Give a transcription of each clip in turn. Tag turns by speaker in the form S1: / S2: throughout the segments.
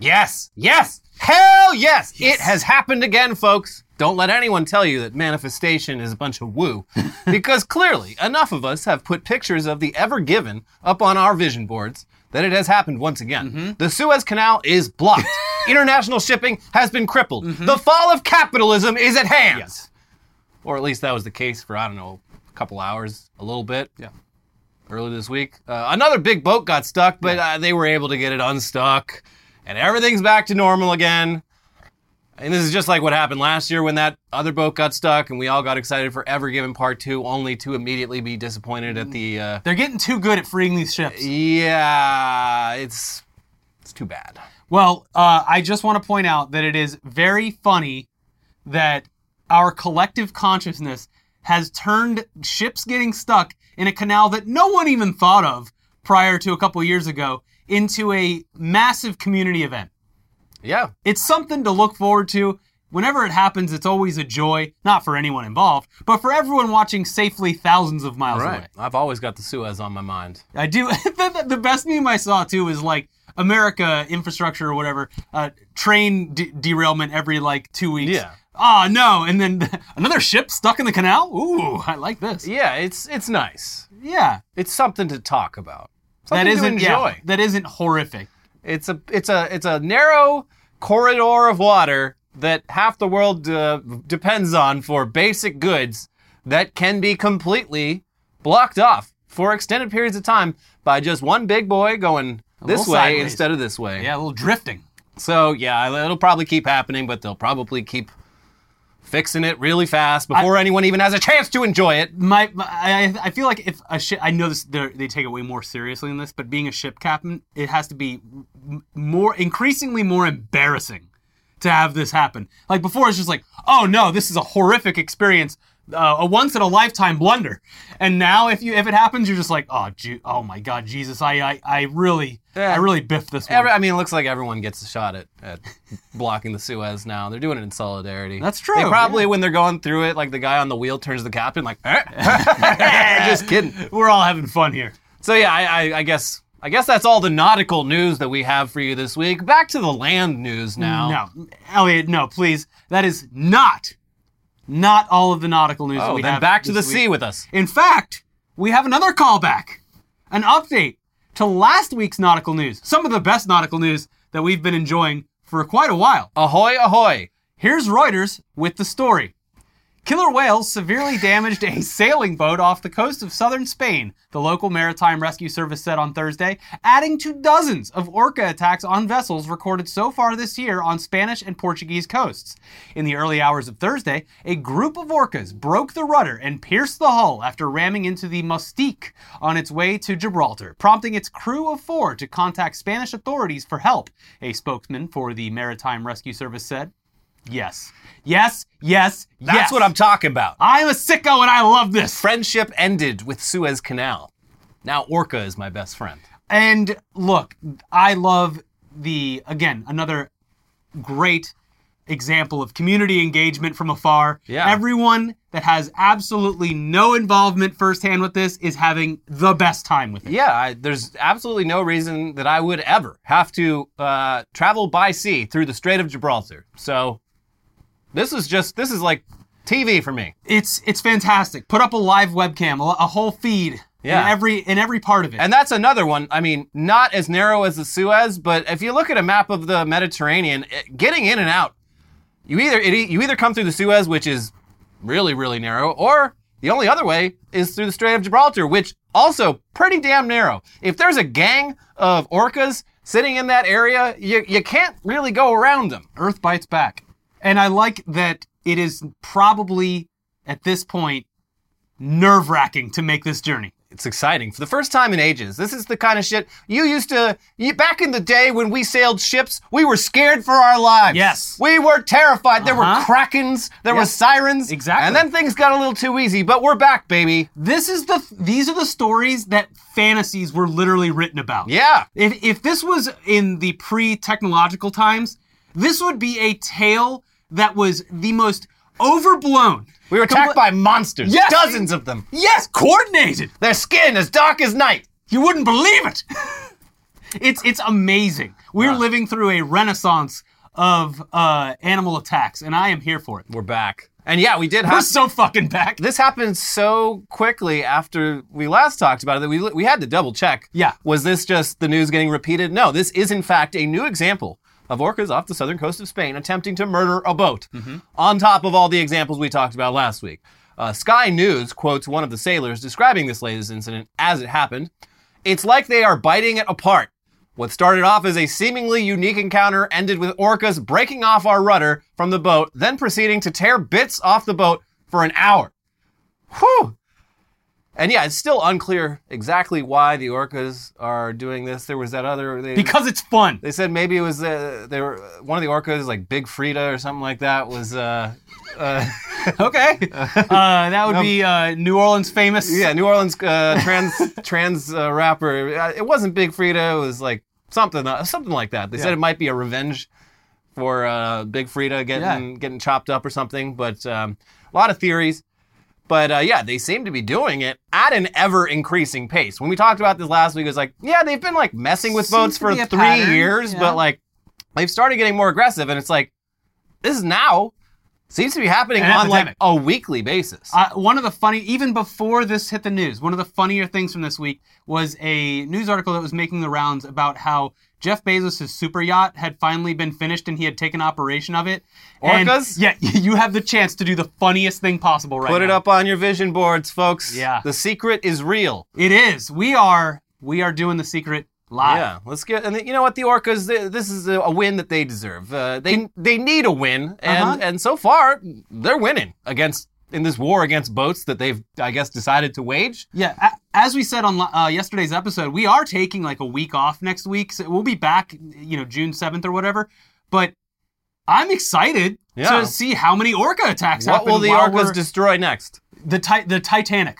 S1: Yes, yes, hell yes. It has happened again, folks. Don't let anyone tell you that manifestation is a bunch of woo, because clearly enough of us have put pictures of the Ever Given up on our vision boards that it has happened once again. The Suez Canal is blocked. International shipping has been crippled. The fall of capitalism is at hand.
S2: Yes.
S1: Or at least that was the case for, I don't know, a couple hours, a little bit.
S2: Yeah.
S1: Earlier this week. Uh, another big boat got stuck, but uh, they were able to get it unstuck. And everything's back to normal again. And this is just like what happened last year when that other boat got stuck and we all got excited for Ever Given Part 2, only to immediately be disappointed at the. Uh,
S2: They're getting too good at freeing these ships.
S1: yeah, it's. It's too bad.
S2: Well, uh, I just want to point out that it is very funny that our collective consciousness has turned ships getting stuck in a canal that no one even thought of prior to a couple years ago into a massive community event.
S1: Yeah.
S2: It's something to look forward to. Whenever it happens, it's always a joy, not for anyone involved, but for everyone watching safely thousands of miles away.
S1: I've always got the Suez on my mind.
S2: I do. the, the best meme I saw too is like America infrastructure or whatever, uh, train de- derailment every like two weeks.
S1: Yeah.
S2: Oh no! And then another ship stuck in the canal. Ooh, I like this.
S1: Yeah, it's it's nice.
S2: Yeah,
S1: It's something to talk about.
S2: That
S1: Something
S2: isn't yeah, that isn't horrific.
S1: It's a it's a it's a narrow corridor of water that half the world uh, depends on for basic goods that can be completely blocked off for extended periods of time by just one big boy going this way
S2: sideways.
S1: instead of this way.
S2: Yeah, a little drifting.
S1: So yeah, it'll probably keep happening, but they'll probably keep fixing it really fast before anyone even has a chance to enjoy it.
S2: My, my I, I feel like if a ship, I know this, they're- take it way more seriously than this, but being a ship captain, it has to be more, increasingly more embarrassing to have this happen. Like before, it's just like, oh no, this is a horrific experience, uh, a once in a lifetime blunder. And now, if you if it happens, you're just like, oh, Je- oh my God, Jesus, I I, I really,
S1: Yeah.
S2: I really biffed this one.
S1: Every, I mean, it looks like everyone gets a shot at, at blocking the Suez now. They're doing it in solidarity.
S2: That's true,
S1: They probably,
S2: yeah.
S1: when they're going through it, like the guy on the wheel turns the captain, like, "Eh." just kidding.
S2: We're all having fun here.
S1: So yeah, I, I, I guess I guess that's all the nautical news that we have for you this week. Back to the land news now.
S2: No, Elliot, no, please. That is not, not all of the nautical news that
S1: Oh,
S2: we
S1: then
S2: have.
S1: back to the
S2: week.
S1: sea with us.
S2: In fact, we have another callback, an update to last week's nautical news. Some of the best nautical news that we've been enjoying for quite a while.
S1: Ahoy, ahoy!
S2: Here's Reuters with the story. Killer whales severely damaged a sailing boat off the coast of southern Spain, the local Maritime Rescue Service said on Thursday, adding to dozens of orca attacks on vessels recorded so far this year on Spanish and Portuguese coasts. In the early hours of Thursday, a group of orcas broke the rudder and pierced the hull after ramming into the Mustique on its way to Gibraltar, prompting its crew of four to contact Spanish authorities for help, a spokesman for the Maritime Rescue Service said. Yes. Yes, yes, yes.
S1: That's
S2: yes.
S1: what I'm talking about.
S2: I'm a sicko and I love this.
S1: Friendship ended with Suez Canal. Now Orca is my best friend.
S2: And look, I love the, again, another great example of community engagement from afar.
S1: Yeah.
S2: Everyone that has absolutely no involvement firsthand with this is having the best time with it.
S1: Yeah, I, there's absolutely no reason that I would ever have to uh, travel by sea through the Strait of Gibraltar. So this is just this is like TV for me.
S2: It's it's fantastic. Put up a live webcam, a, a whole feed
S1: Yeah.
S2: in every in every part of it.
S1: And that's another one. I mean, not as narrow as the Suez, but if you look at a map of the Mediterranean, it- getting in and out, you either it, you either come through the Suez, which is really really narrow, or the only other way is through the Strait of Gibraltar, which also pretty damn narrow. If there's a gang of orcas sitting in that area, you you can't really go around them.
S2: Earth bites back. And I like that it is probably at this point nerve wracking to make this journey.
S1: It's exciting for the first time in ages. This is the kind of shit you used to. You, back in the day when we sailed ships, we were scared for our lives.
S2: Yes.
S1: we were terrified. There were
S2: Uh-huh.
S1: krakens, there were
S2: Yes.
S1: sirens,
S2: Exactly.
S1: And then things got a little too easy, but we're back, baby.
S2: This is the these are the stories that fantasies were literally written about.
S1: Yeah,
S2: If if this was in the pre-technological times, this would be a tale that was the most overblown.
S1: we were attacked
S2: Compl-
S1: by monsters,
S2: Yes.
S1: dozens of them.
S2: Yes, coordinated.
S1: Their skin as dark as night.
S2: You wouldn't believe it. It's it's amazing. We're living through a renaissance of uh, animal attacks, and I am here for it.
S1: We're back. And yeah, we did
S2: We're
S1: have
S2: so fucking back.
S1: this happened so quickly after we last talked about it that we we had to double check.
S2: Yeah.
S1: Was this just the news getting repeated? No, this is in fact a new example of orcas off the southern coast of Spain attempting to murder a boat. On top of all the examples we talked about last week. Uh, Sky News quotes one of the sailors describing this latest incident as it happened. It's like they are biting it apart. What started off as a seemingly unique encounter ended with orcas breaking off our rudder from the boat, then proceeding to tear bits off the boat for an hour. Whew! And yeah, it's still unclear exactly why the orcas are doing this. There was that other they,
S2: Because it's fun.
S1: they said maybe it was uh, they were one of the orcas like Big Freedia or something like that was uh, uh,
S2: Okay. Uh, that would be uh, New Orleans famous.
S1: yeah New Orleans uh, trans trans uh, rapper. It wasn't Big Freedia. It was like something something like that. They said it might be a revenge for uh, Big Freedia getting getting chopped up or something. But um, a lot of theories. But uh, yeah, they seem to be doing it at an ever increasing pace. When we talked about this last week, it was like, yeah, they've been like messing with
S2: Seems to
S1: for three
S2: pattern,
S1: years,
S2: yeah.
S1: but like they've started getting more aggressive, and it's like this is now seems to be happening
S2: An
S1: on like a weekly basis.
S2: Uh, one of the funny, even before this hit the news, one of the funnier things from this week was a news article that was making the rounds about how Jeff Bezos' super yacht had finally been finished and he had taken operation of it. And,
S1: Orcas?
S2: yeah, you have the chance to do the funniest thing possible right
S1: Put it up on your vision boards, folks.
S2: Yeah.
S1: the secret is real.
S2: It is. We are. We are doing the secret live.
S1: Yeah, let's get. And you know what? The Orcas. they- This is a, a win that they deserve. Uh, they they need a win, and
S2: Uh-huh.
S1: and so far they're winning against in this war against boats that they've I guess decided to wage.
S2: Yeah, as we said on uh, yesterday's episode, we are taking like a week off next week. So we'll be back, you know, June 7th or whatever. But I'm excited
S1: Yeah.
S2: to see how many orca attacks
S1: What
S2: happen
S1: will the Orcas destroy next?
S2: the ti- the Titanic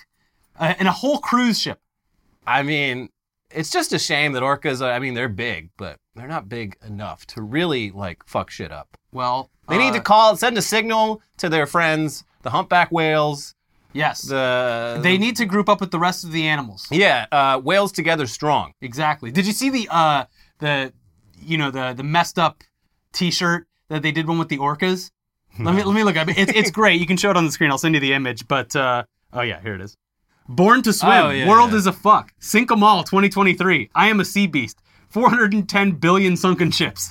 S2: uh, and a whole cruise ship.
S1: I mean, it's just a shame that Orcas. I mean, they're big, but they're not big enough to really like fuck shit up.
S2: Well,
S1: They need
S2: uh,
S1: to call, send a signal to their friends, the humpback whales,
S2: Yes.
S1: the
S2: they need to group up with the rest of the animals.
S1: yeah, uh, whales together strong.
S2: Exactly. Did you see the uh the you know the the messed up T-shirt that they did one with the orcas? Let me let me look. It's it's great. You can show it on the screen. I'll send you the image. But uh, oh yeah, here it is. Born to swim.
S1: Oh, yeah,
S2: World
S1: yeah.
S2: is a fuck. Sink 'em all. 2023. I am a sea beast. 410 billion sunken ships.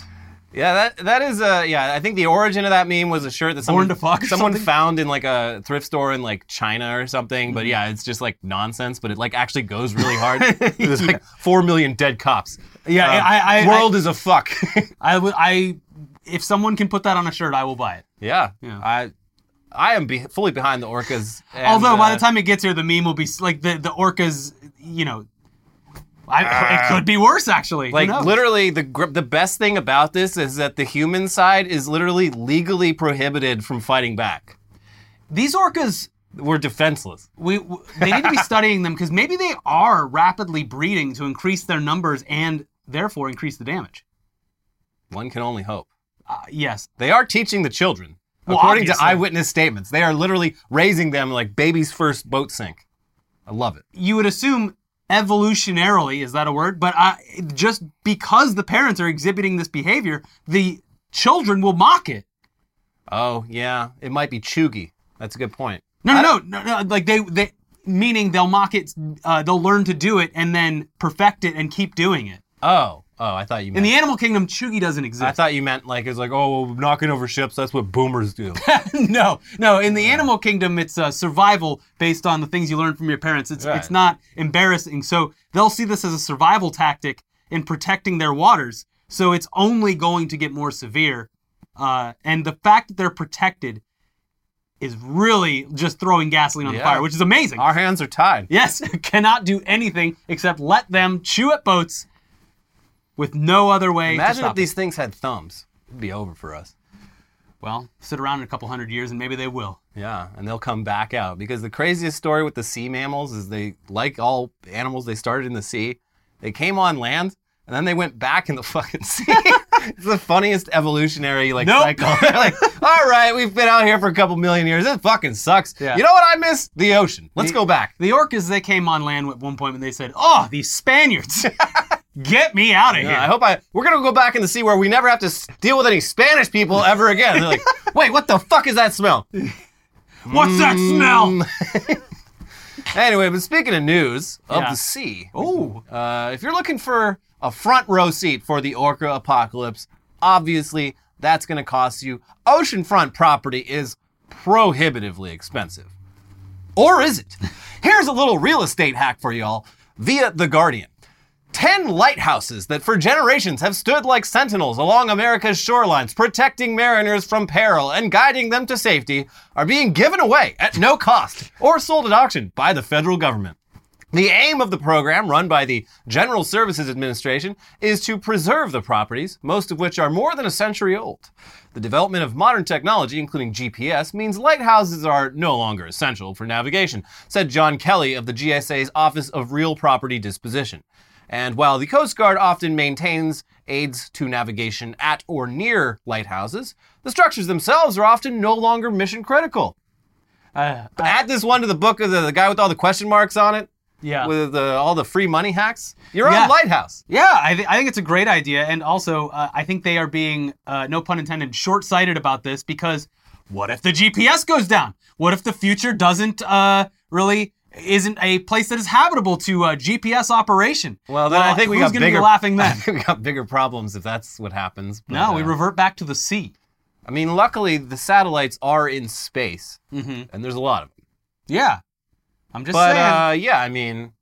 S1: Yeah, that that is uh yeah, I think the origin of that meme was a shirt that someone someone
S2: something?
S1: found in like a thrift store in like China or something. But yeah, it's just like nonsense, but it like actually goes really hard. There's like four million dead cops.
S2: Yeah,
S1: Um,
S2: I I
S1: world is a fuck.
S2: I, I I if someone can put that on a shirt, I will buy it.
S1: yeah.
S2: Yeah.
S1: I I am be- fully behind the orcas. and,
S2: Although by
S1: uh,
S2: the time it gets here, the meme will be like the the orcas. You know, I,
S1: Ah.
S2: it could be worse actually.
S1: Like literally, the gr- the best thing about this is that the human side is literally legally prohibited from fighting back.
S2: these orcas
S1: We're defenseless.
S2: we, w they need to be studying them because maybe they are rapidly breeding to increase their numbers and therefore increase the damage.
S1: One can only hope.
S2: Uh, yes,
S1: They are teaching the children.
S2: Well,
S1: According to eyewitness statements, they are literally raising them like baby's first boat sink. I love it.
S2: you would assume evolutionarily is that a word? But uh, just because the parents are exhibiting this behavior, the children will mock it.
S1: Oh yeah, it might be cheugy. That's a good point.
S2: No, no, no, no, no. Like they, they, meaning they'll mock it. Uh, they'll learn to do it and then perfect it and keep doing it.
S1: Oh, oh, I thought you meant.
S2: In the animal kingdom, cheugy doesn't exist.
S1: I thought you meant like it's like oh, well, we're knocking over ships. That's what boomers do.
S2: no, no. In the animal kingdom, it's uh, survival based on the things you learn from your parents. It's
S1: Right.
S2: it's not embarrassing. So they'll see this as a survival tactic in protecting their waters. So it's only going to get more severe. Uh, and the fact that they're protected is really just throwing gasoline on the fire, which is amazing.
S1: Our hands are tied.
S2: Yes, cannot do anything except let them chew at boats with no other way to
S1: Imagine if these things had thumbs. It'd be over for us.
S2: Well, sit around in a couple hundred years and maybe they will.
S1: Yeah, and they'll come back out because the craziest story with the sea mammals is they, like all animals, they started in the sea. They came on land and then they went back in the fucking sea. it's the funniest evolutionary like
S2: Nope.
S1: cycle. They're like, all right, we've been out here for a couple million years. This fucking sucks.
S2: Yeah.
S1: You know what I miss? The ocean. Let's
S2: The-
S1: go back.
S2: The orcas, they came on land at one point and they said, Oh, these Spaniards. Get me out of here.
S1: I hope I. We're gonna go back in the sea where we never have to deal with any Spanish people ever again. They're like, wait, what the fuck is that smell?
S2: What's that smell?
S1: Anyway, but speaking of news of
S2: Yeah.
S1: the sea,
S2: oh,
S1: uh, if you're looking for a front row seat for the orca apocalypse, obviously that's going to cost you. Oceanfront property is prohibitively expensive. Or is it? Here's a little real estate hack for y'all via The Guardian. 10 lighthouses that for generations have stood like sentinels along America's shorelines, protecting mariners from peril and guiding them to safety, are being given away at no cost or sold at auction by the federal government. The aim of the program, run by the General Services Administration, is to preserve the properties, most of which are more than a century old. The development of modern technology, including GPS, means lighthouses are no longer essential for navigation, said John Kelly of the GSA's Office of Real Property Disposition. And while the Coast Guard often maintains aids to navigation at or near lighthouses, the structures themselves are often no longer mission critical.
S2: Uh,
S1: Add this one to the book of the, the guy with all the question marks on it
S2: yeah.
S1: with the, all the free money hacks. Your
S2: Yeah.
S1: own lighthouse.
S2: Yeah, I, th- I think it's a great idea. And also, uh, I think they are being, uh, no pun intended, short sighted about this because what if the GPS goes down? What if the future doesn't uh, really. Isn't a place that is habitable to uh, GPS operation.
S1: Well, then I think we
S2: who's
S1: got bigger.
S2: be laughing
S1: I
S2: then?
S1: think we got bigger problems if that's what happens. but,
S2: no, we
S1: uh,
S2: revert back to the sea.
S1: I mean, luckily the satellites are in space,
S2: hmm
S1: and there's a lot of them.
S2: Yeah, I'm just
S1: But
S2: saying
S1: uh, yeah, I mean,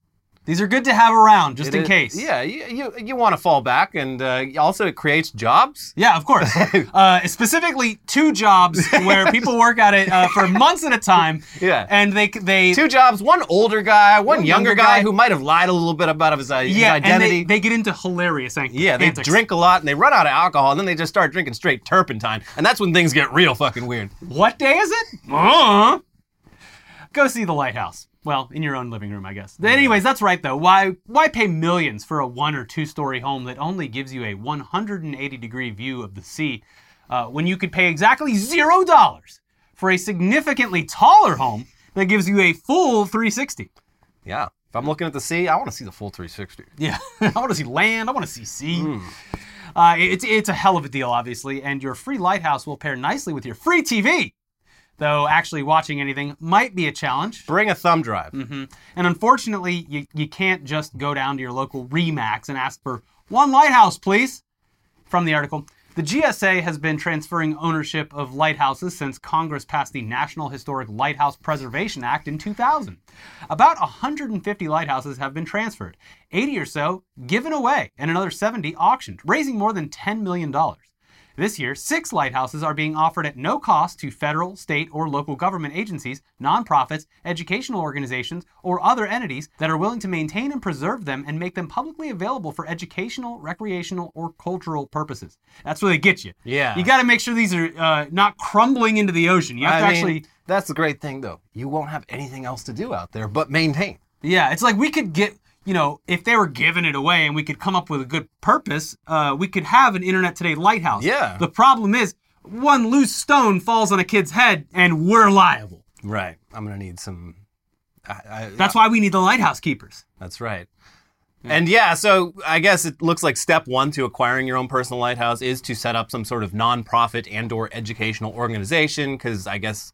S2: these are good to have around just in
S1: is-
S2: case.
S1: Yeah, you you, you want to fall back, and uh, also it creates jobs.
S2: Yeah, of course. uh, specifically, two jobs where people work at it uh, for months at a time.
S1: Yeah.
S2: and they they
S1: Two jobs, one older guy, one,
S2: One
S1: younger,
S2: younger
S1: guy,
S2: guy.
S1: who might have lied a little bit about his, uh, his
S2: yeah, and
S1: identity.
S2: they, they get into hilarious antics.
S1: yeah, they
S2: antics.
S1: drink a lot and they run out of alcohol, and then they just start drinking straight turpentine, and that's when things get real fucking weird.
S2: What day is it? Uh, go see the lighthouse. Well, in your own living room, I guess. Anyways, that's right though. Why why pay millions for a one or two story home that only gives you a 180 degree view of the sea, uh, when you could pay exactly zero dollars for a significantly taller home that gives you a full 360?
S1: Yeah. If I'm looking at the sea, I want to see the full 360.
S2: Yeah, I want to see land. I want to see sea. Uh, it's it's a hell of a deal, obviously, and your free lighthouse will pair nicely with your free TV. Though actually watching anything might be a challenge.
S1: Bring a thumb drive.
S2: hmm And unfortunately, you, you can't just go down to your local Remax and ask for one lighthouse, please. From the article, the GSA has been transferring ownership of lighthouses since Congress passed the National Historic Lighthouse Preservation Act in 2000. About 150 lighthouses have been transferred, 80 or so given away, and another 70 auctioned, raising more than $10 million. This year, six lighthouses are being offered at no cost to federal, state, or local government agencies, nonprofits, educational organizations, or other entities that are willing to maintain and preserve them and make them publicly available for educational, recreational, or cultural purposes. That's where they get you.
S1: Yeah.
S2: You got to make sure these are uh, not crumbling into the ocean. You have
S1: I
S2: to
S1: mean,
S2: actually.
S1: that's the great thing, though. You won't have anything else to do out there but maintain.
S2: Yeah, it's like we could get, you know, if they were giving it away and we could come up with a good purpose, uh, we could have an Internet Today lighthouse.
S1: Yeah.
S2: The problem is, one loose stone falls on a kid's head and we're liable.
S1: Right. I'm gonna need some. I, I,
S2: That's why we need the lighthouse keepers.
S1: That's right. And yeah, so I guess it looks like step one to acquiring your own personal lighthouse is to set up some sort of nonprofit and/or educational organization, because I guess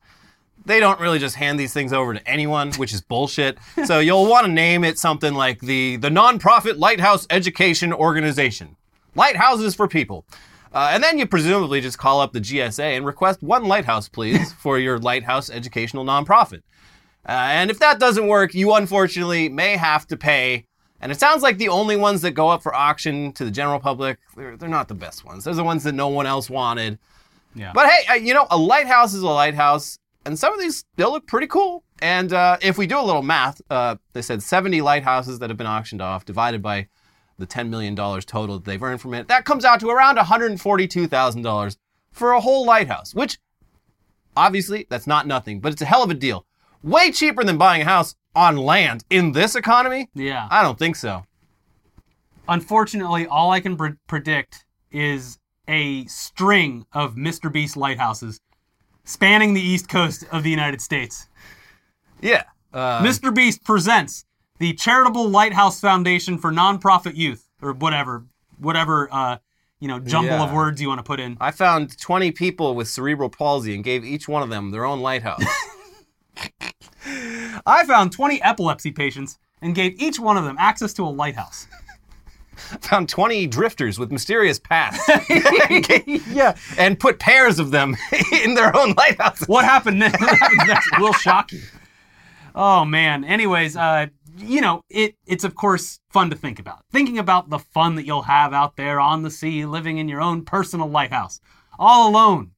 S1: they don't really just hand these things over to anyone, which is bullshit. so you'll want to name it something like the the nonprofit Lighthouse Education Organization, Lighthouses for People. Uh, and then you presumably just call up the GSA and request one lighthouse, please, for your lighthouse educational nonprofit. Uh, and if that doesn't work, you unfortunately may have to pay. And it sounds like the only ones that go up for auction to the general public, they're, they're not the best ones. They're the ones that no one else wanted.
S2: Yeah.
S1: But hey, uh, you know, a lighthouse is a lighthouse, and some of these still look pretty cool. And uh, if we do a little math, uh, they said 70 lighthouses that have been auctioned off divided by the $10 million total that they've earned from it, that comes out to around $142,000 for a whole lighthouse, which obviously that's not nothing, but it's a hell of a deal. Way cheaper than buying a house on land in this economy?
S2: yeah.
S1: I don't think so.
S2: Unfortunately, all I can pre- predict is a string of Mr. Beast lighthouses spanning the east coast of the United States.
S1: Yeah. Uh,
S2: Mr. Beast presents the Charitable Lighthouse Foundation for Nonprofit Youth. or whatever, whatever, uh, you know, jumble of words you want to put in.
S1: I found 20 people with cerebral palsy and gave each one of them their own lighthouse.
S2: I found 20 epilepsy patients and gave each one of them access to a lighthouse.
S1: found 20 drifters with mysterious pasts
S2: yeah.
S1: and put pairs of them in their own lighthouses.
S2: What happened next, next will shock you. Oh man. Anyways, uh, you know, it it's of course fun to think about. Thinking about the fun that you'll have out there on the sea, living in your own personal lighthouse, all alone,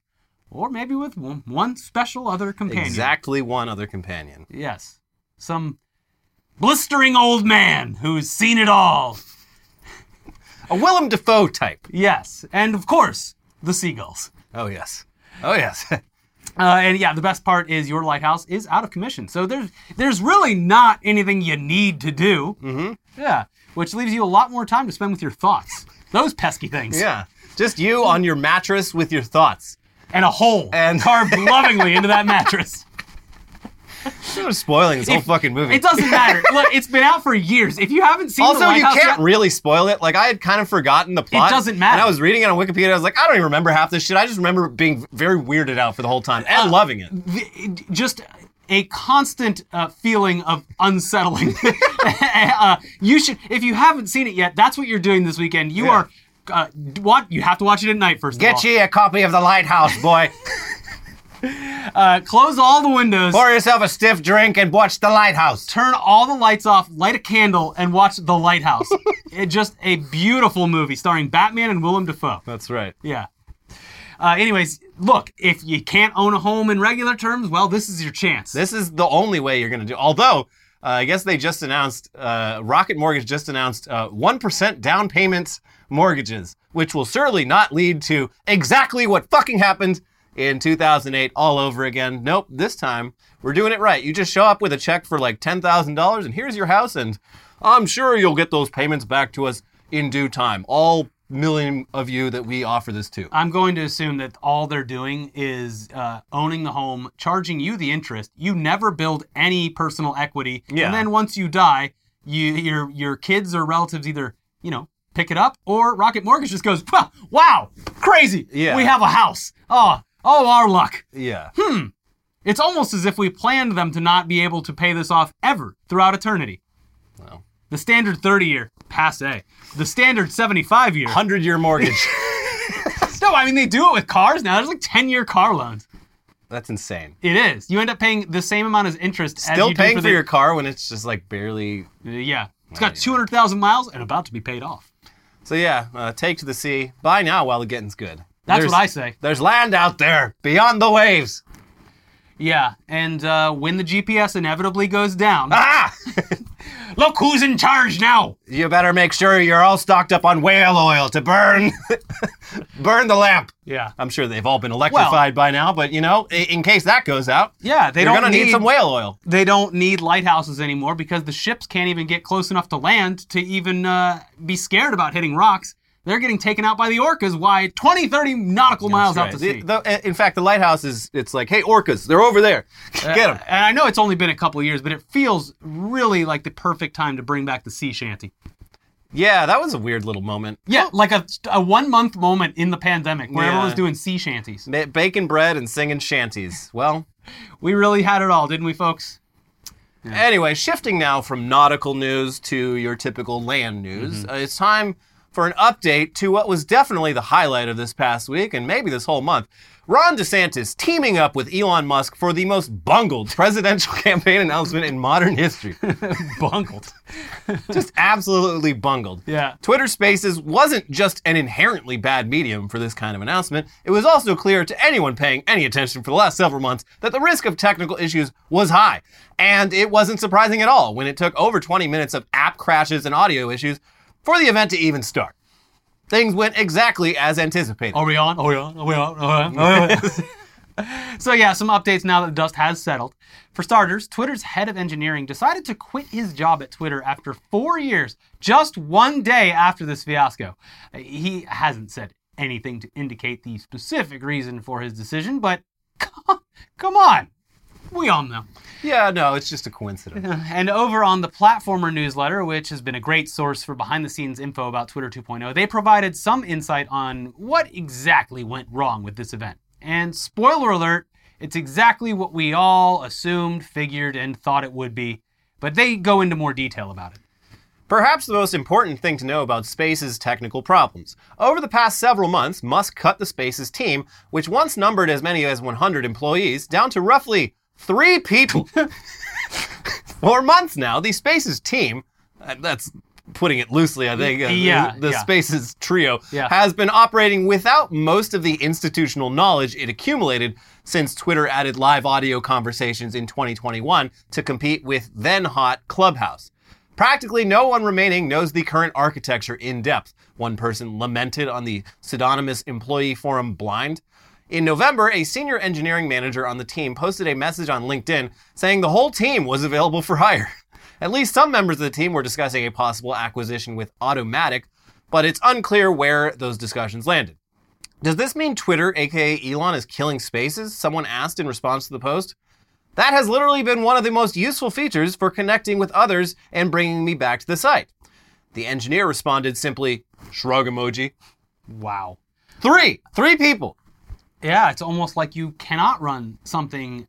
S2: or maybe with one, one special other companion.
S1: Exactly one other companion.
S2: Yes, some blistering old man who's seen it all.
S1: A Willem Dafoe type.
S2: Yes, and of course the seagulls.
S1: Oh, yes. Oh, yes.
S2: Uh, and yeah, the best part is your lighthouse is out of commission. So there's there's really not anything you need to do. Mm-hmm. Yeah, which leaves you a lot more time to spend with your thoughts. Those pesky things.
S1: yeah. Just you on your mattress with your thoughts.
S2: And a hole
S1: And-
S2: carved lovingly into that mattress.
S1: You're spoiling this whole fucking movie.
S2: It doesn't matter. Look, it's been out for years. If you haven't seen
S1: it,
S2: Also,
S1: you
S2: lighthouse
S1: can't
S2: yet,
S1: really spoil it. Like I had kind of forgotten the plot.
S2: It doesn't matter.
S1: And I was reading it on Wikipedia. I was like, I don't even remember half this shit. I just remember being very weirded out for the whole time
S2: Uh,
S1: and loving it.
S2: the- just a constant uh, feeling of unsettling. uh, you should, if you haven't seen it yet, that's what you're doing this weekend. You
S1: Yeah.
S2: are. Uh, what you have to watch it at night first. of.
S1: Get ye a copy of The Lighthouse, boy.
S2: Uh, close all the windows.
S1: Pour yourself a stiff drink and watch The Lighthouse.
S2: turn all the lights off, light a candle, and watch The Lighthouse. it just a beautiful movie starring Batman and Willem Dafoe.
S1: That's right.
S2: Yeah. Uh, anyways, look, if you can't own a home in regular terms, well, this is your chance.
S1: This is the only way you're going to do. Although, uh, I guess they just announced, uh, Rocket Mortgage just announced uh, 1% down payments mortgages, which will certainly not lead to exactly what fucking happened in 2008 all over again. Nope, this time we're doing it right. You just show up with a check for like $10,000 and here's your house, and I'm sure you'll get those payments back to us in due time. All million of you that we offer this to.
S2: I'm going to assume that all they're doing is uh, owning the home, charging you the interest. You never build any personal equity,
S1: Yeah.
S2: and then once you die, you your your kids or relatives either you know pick it up or Rocket Mortgage just goes, "Wow, wow, crazy!
S1: Yeah.
S2: we have a house. Oh, oh, our luck."
S1: Yeah. Hmm.
S2: It's almost as if we planned them to not be able to pay this off ever throughout eternity.
S1: Well.
S2: The standard 30 year, passe. The standard 75 year.
S1: 100 year mortgage.
S2: No, I mean, they do it with cars now. There's like 10 year car loans.
S1: That's insane.
S2: It is. You end up paying the same amount as interest as
S1: Still
S2: do
S1: paying
S2: for, the,
S1: your car when it's just like barely
S2: Yeah. It's got 200,000 miles and about to be paid off.
S1: So yeah, uh, take to the sea. Buy now while the getting's good.
S2: That's
S1: There's-
S2: what I say.
S1: There's land out there beyond the waves.
S2: Yeah. And uh, when the GPS inevitably goes down,
S1: Ah!
S2: look who's in charge now.
S1: you better make sure you're all stocked up on whale oil to burn, burn the lamp.
S2: Yeah.
S1: I'm sure they've all been electrified by now, but you know, in case that goes out,
S2: Yeah. They
S1: you're
S2: don't
S1: gonna need, some whale oil.
S2: they don't need lighthouses anymore because the ships can't even get close enough to land to even uh, be scared about hitting rocks. They're getting taken out by the orcas. Why 20, 30 nautical miles out to sea.
S1: The- the- in fact, the lighthouse is. It's like, hey, orcas, they're over there. Get them.
S2: And I know it's only been a couple years, but it feels really like the perfect time to bring back the sea shanty.
S1: Yeah, that was a weird little moment.
S2: Yeah, like a, a one month moment in the pandemic where
S1: Yeah.
S2: everyone was doing sea shanties.
S1: Ba- Bacon bread and singing shanties. Well,
S2: We really had it all, didn't we, folks?
S1: Anyway, shifting now from nautical news to your typical land news,
S2: Mm-hmm.
S1: uh, it's time for an update to what was definitely the highlight of this past week and maybe this whole month. Ron DeSantis teaming up with Elon Musk for the most bungled presidential campaign announcement in modern history.
S2: Bungled.
S1: just absolutely bungled.
S2: Yeah.
S1: Twitter Spaces wasn't just an inherently bad medium for this kind of announcement. It was also clear to anyone paying any attention for the last several months that the risk of technical issues was high. And it wasn't surprising at all when it took over 20 minutes of app crashes and audio issues for the event to even start. Things went exactly as anticipated.
S2: Are we on? Are we on? Are we on? Are we on? Are we on? so yeah, some updates now that the dust has settled. For starters, Twitter's head of engineering decided to quit his job at Twitter after four years, just one day after this fiasco. He hasn't said anything to indicate the specific reason for his decision, but come on. We all know.
S1: Yeah, no, it's just a coincidence.
S2: And over on the Platformer newsletter, which has been a great source for behind the scenes info about Twitter 2.0, they provided some insight on what exactly went wrong with this event. And spoiler alert, it's exactly what we all assumed, figured, and thought it would be, but they go into more detail about it.
S1: Perhaps the most important thing to know about Space's technical problems. Over the past several months, Musk cut the Space's team, which once numbered as many as 100 employees, down to roughly three people. For months now, the Space's team, uh, that's putting it loosely, I think, uh,
S2: Yeah,
S1: the
S2: yeah.
S1: Space's trio,
S2: Yeah.
S1: has been operating without most of the institutional knowledge it accumulated since Twitter added live audio conversations in 2021 to compete with then hot Clubhouse. Practically no one remaining knows the current architecture in depth. One person lamented on the pseudonymous employee forum Blind. In November, a senior engineering manager on the team posted a message on LinkedIn saying the whole team was available for hire. At least some members of the team were discussing a possible acquisition with Automattic, but it's unclear where those discussions landed. Does this mean Twitter, aka Elon, is killing spaces? Someone asked in response to the post. That has literally been one of the most useful features for connecting with others and bringing me back to the site. The engineer responded simply, shrug emoji.
S2: Wow.
S1: Three, three people.
S2: Yeah, it's almost like you cannot run something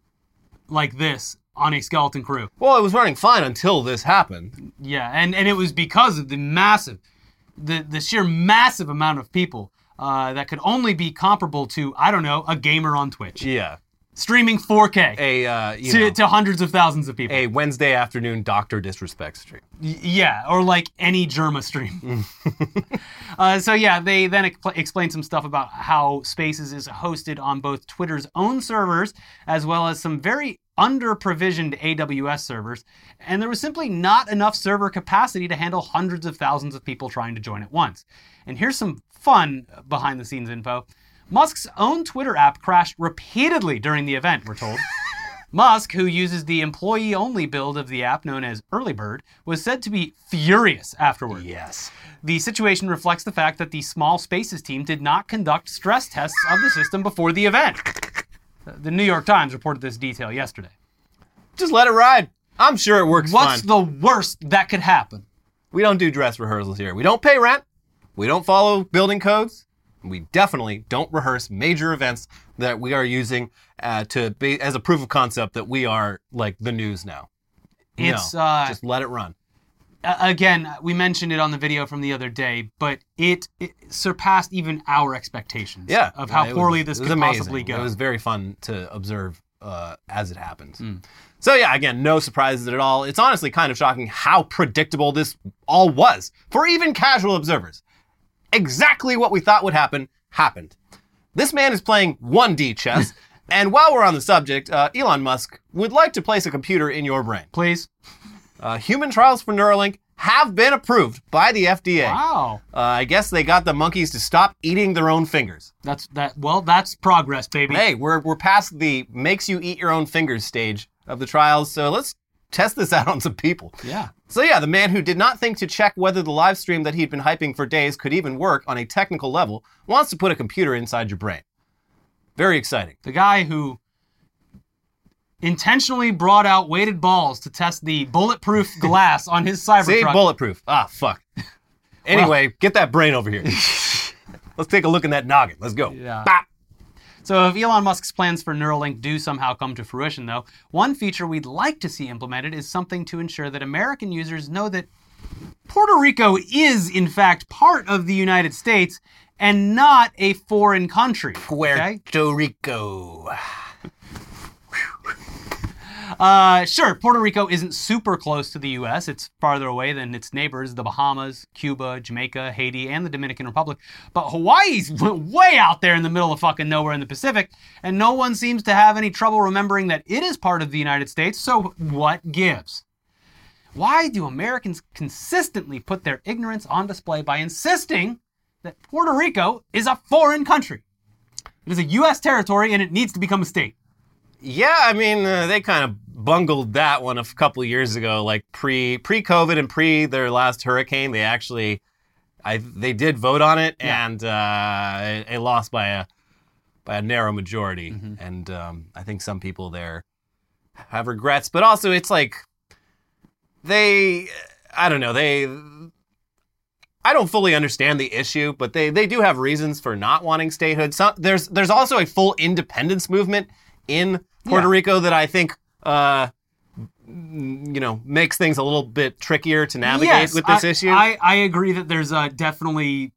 S2: like this on a skeleton crew.
S1: Well, it was running fine until this happened.
S2: Yeah, and, and it was because of the massive, the, the sheer massive amount of people uh, that could only be comparable to, I don't know, a gamer on Twitch.
S1: Yeah.
S2: Streaming 4K
S1: A, uh, you
S2: to,
S1: know,
S2: to hundreds of thousands of people.
S1: a Wednesday afternoon Doctor Disrespect stream.
S2: Y- Yeah, or like any Jerma stream. uh, so yeah, they then expl- explain some stuff about how Spaces is hosted on both Twitter's own servers as well as some very under-provisioned AWS servers, and there was simply not enough server capacity to handle hundreds of thousands of people trying to join at once. And here's some fun behind-the-scenes info. Musk's own Twitter app crashed repeatedly during the event, we're told. Musk, who uses the employee only build of the app known as Early Bird, was said to be furious afterward.
S1: Yes.
S2: The situation reflects the fact that the small spaces team did not conduct stress tests of the system before the event. Uh, the New York Times reported this detail yesterday.
S1: Just let it ride. I'm sure it works
S2: What's
S1: fine.
S2: the worst that could happen?
S1: we don't do dress rehearsals here. We don't pay rent. We don't follow building codes. We definitely don't rehearse major events that we are using uh, to be as a proof of concept that we are like the news now.
S2: It's
S1: no,
S2: uh,
S1: just let it run.
S2: again, we mentioned it on the video from the other day, but it, it surpassed even our expectations
S1: Yeah,
S2: of how
S1: was-
S2: poorly this could
S1: amazing.
S2: possibly go.
S1: It was very fun to observe uh, as it happens.
S2: Hmm.
S1: So yeah, again, no surprises at all. It's honestly kind of shocking how predictable this all was for even casual observers. Exactly what we thought would happen happened. This man is playing 1D chess, and while we're on the subject, uh, Elon Musk would like to place a computer in your brain.
S2: Please.
S1: Uh, human trials for Neuralink have been approved by the FDA.
S2: Wow.
S1: Uh, I guess they got the monkeys to stop eating their own fingers.
S2: That's that. Well, that's progress, baby.
S1: Hey, we're we're past the makes you eat your own fingers stage of the trials, so let's test this out on some people.
S2: Yeah.
S1: So yeah, the man who did not think to check whether the live stream that he'd been hyping for days could even work on a technical level wants to put a computer inside your brain. Very exciting.
S2: The guy who intentionally brought out weighted balls to test the bulletproof glass on his
S1: See,
S2: Cybertruck.
S1: bulletproof. Ah, fuck. Anyway, get that brain over here. Let's take a look in that noggin. Let's go.
S2: Yeah.
S1: Bop.
S2: So, if Elon Musk's plans for Neuralink do somehow come to fruition, though, one feature we'd like to see implemented is something to ensure that American users know that Puerto Rico is, in fact, part of the United States and not a foreign country. okay?
S1: Puerto Rico.
S2: Uh, sure, Puerto Rico isn't super close to the U.S. It's farther away than its neighbors, the Bahamas, Cuba, Jamaica, Haiti, and the Dominican Republic. But Hawaii's way out there in the middle of fucking nowhere in the Pacific, and no one seems to have any trouble remembering that it is part of the United States, so what gives? Why do Americans consistently put their ignorance on display by insisting that Puerto Rico is a foreign country? It is a U.S. territory and it needs to become a state.
S1: Yeah, I mean, uh, they kind of bungled that one a couple of years ago, like pre pre COVID and pre their last hurricane. They actually, I they did vote on it,
S2: Yeah.
S1: and uh, it, it lost by a by a narrow majority.
S2: Mm-hmm.
S1: And um, I think some people there have regrets, but also it's like they, I don't know, they. I don't fully understand the issue, but they, they do have reasons for not wanting statehood. Some, there's there's also a full independence movement in Puerto
S2: Yeah.
S1: Rico that I think uh, you know makes things a little bit trickier to navigate
S2: Yes,
S1: with this
S2: I,
S1: issue.
S2: I, I agree that there's uh, definitely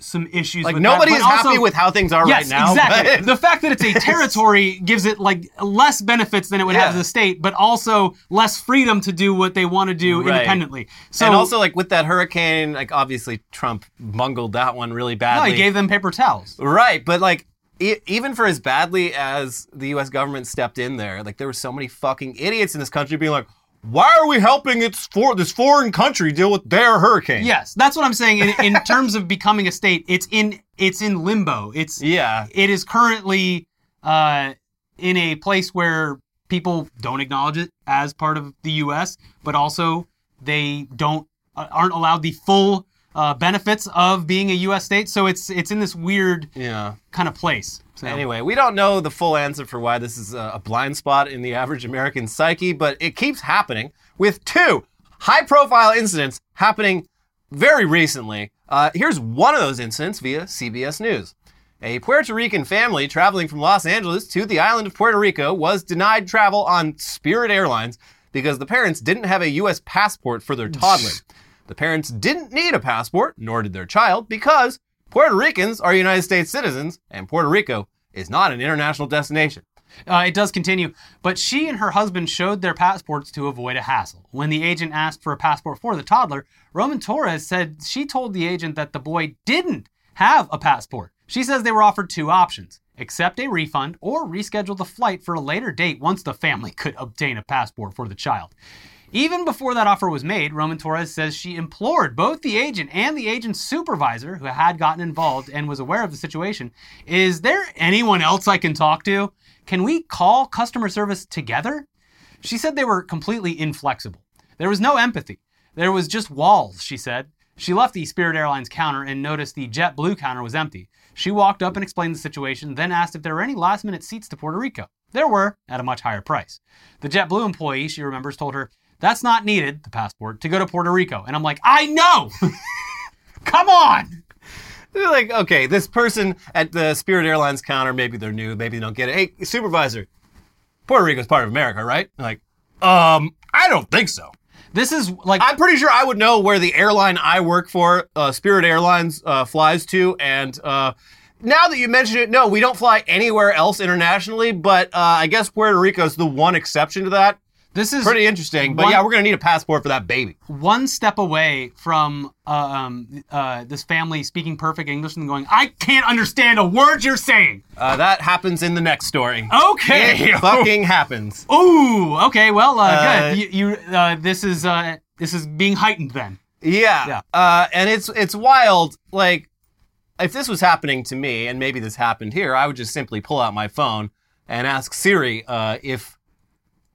S2: some issues.
S1: like
S2: with
S1: nobody
S2: that,
S1: is happy
S2: also-
S1: with how things are
S2: yes,
S1: right now.
S2: exactly. the fact that it's a territory gives it like less benefits than it would have
S1: Yeah.
S2: as a state, but also less freedom to do what they want to do
S1: Right.
S2: independently. So
S1: and also like with that hurricane, like obviously Trump bungled that one really badly.
S2: no, he gave them paper towels.
S1: Right, but like e- even for as badly as the U.S. government stepped in there, like there were so many fucking idiots in this country being like, "Why are we helping its for this foreign country deal with their hurricane?"
S2: Yes, that's what I'm saying. In, in terms of becoming a state, it's in it's in limbo. It's
S1: yeah,
S2: it is currently uh, in a place where people don't acknowledge it as part of the U.S., but also they don't uh, aren't allowed the full uh, benefits of being a U.S. state. So it's it's in this weird
S1: yeah.
S2: kind of place. So,
S1: Anyway, we don't know the full answer for why this is a blind spot in the average American psyche, but it keeps happening with two high-profile incidents happening very recently. Uh, here's one of those incidents via CBS News. A Puerto Rican family traveling from Los Angeles to the island of Puerto Rico was denied travel on Spirit Airlines because the parents didn't have a U.S. passport for their toddler. the parents didn't need a passport, nor did their child, because Puerto Ricans are United States citizens, and Puerto Rico is not an international destination.
S2: Uh, it does continue, but she and her husband showed their passports to avoid a hassle. When the agent asked for a passport for the toddler, Roman Torres said she told the agent that the boy didn't have a passport. She says they were offered two options accept a refund or reschedule the flight for a later date once the family could obtain a passport for the child. Even before that offer was made, Roman Torres says she implored both the agent and the agent's supervisor, who had gotten involved and was aware of the situation, Is there anyone else I can talk to? Can we call customer service together? She said they were completely inflexible. There was no empathy. There was just walls, she said. She left the Spirit Airlines counter and noticed the JetBlue counter was empty. She walked up and explained the situation, then asked if there were any last minute seats to Puerto Rico. There were, at a much higher price. The JetBlue employee, she remembers, told her, That's not needed, the passport, to go to Puerto Rico. And I'm like, I know! Come on!
S1: They're like, okay, this person at the Spirit Airlines counter, maybe they're new, maybe they don't get it. Hey, supervisor, Puerto Rico's part of America, right? Like, um, I don't think so.
S2: This is like
S1: I'm pretty sure I would know where the airline I work for, uh, Spirit Airlines, uh, flies to. And uh, now that you mention it, no, we don't fly anywhere else internationally. But uh, I guess Puerto Rico is the one exception to that.
S2: This is
S1: Pretty interesting. But
S2: One-
S1: yeah, we're gonna need a passport for that baby.
S2: one step away from uh, um, uh, this family speaking perfect English and going, I can't understand a word you're saying.
S1: Uh, that happens in the next story.
S2: Okay.
S1: It fucking happens.
S2: Ooh. Okay. Well, uh,
S1: Uh,
S2: good. You, you uh, this is uh, this is being heightened then.
S1: Yeah.
S2: Yeah.
S1: Uh, and it's it's wild. Like, if this was happening to me, and maybe this happened here, I would just simply pull out my phone and ask Siri uh, if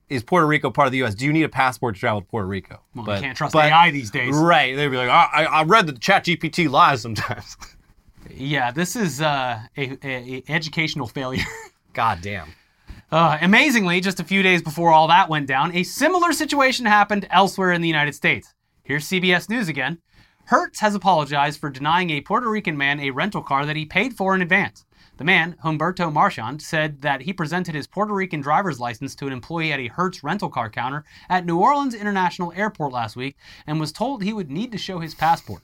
S1: is Puerto Rico part of the U.S. Do you need a passport to travel to Puerto Rico?
S2: Well, you can't trust
S1: but-
S2: AI these days.
S1: Right. They'd be like, I, I I read that ChatGPT lies sometimes.
S2: Yeah. This is uh, a, a, a educational failure.
S1: God damn.
S2: Uh, amazingly, just a few days before all that went down, a similar situation happened elsewhere in the United States. Here's CBS News again. Hertz has apologized for denying a Puerto Rican man a rental car that he paid for in advance. The man, Humberto Marchand, said that he presented his Puerto Rican driver's license to an employee at a Hertz rental car counter at New Orleans International Airport last week and was told he would need to show his passport.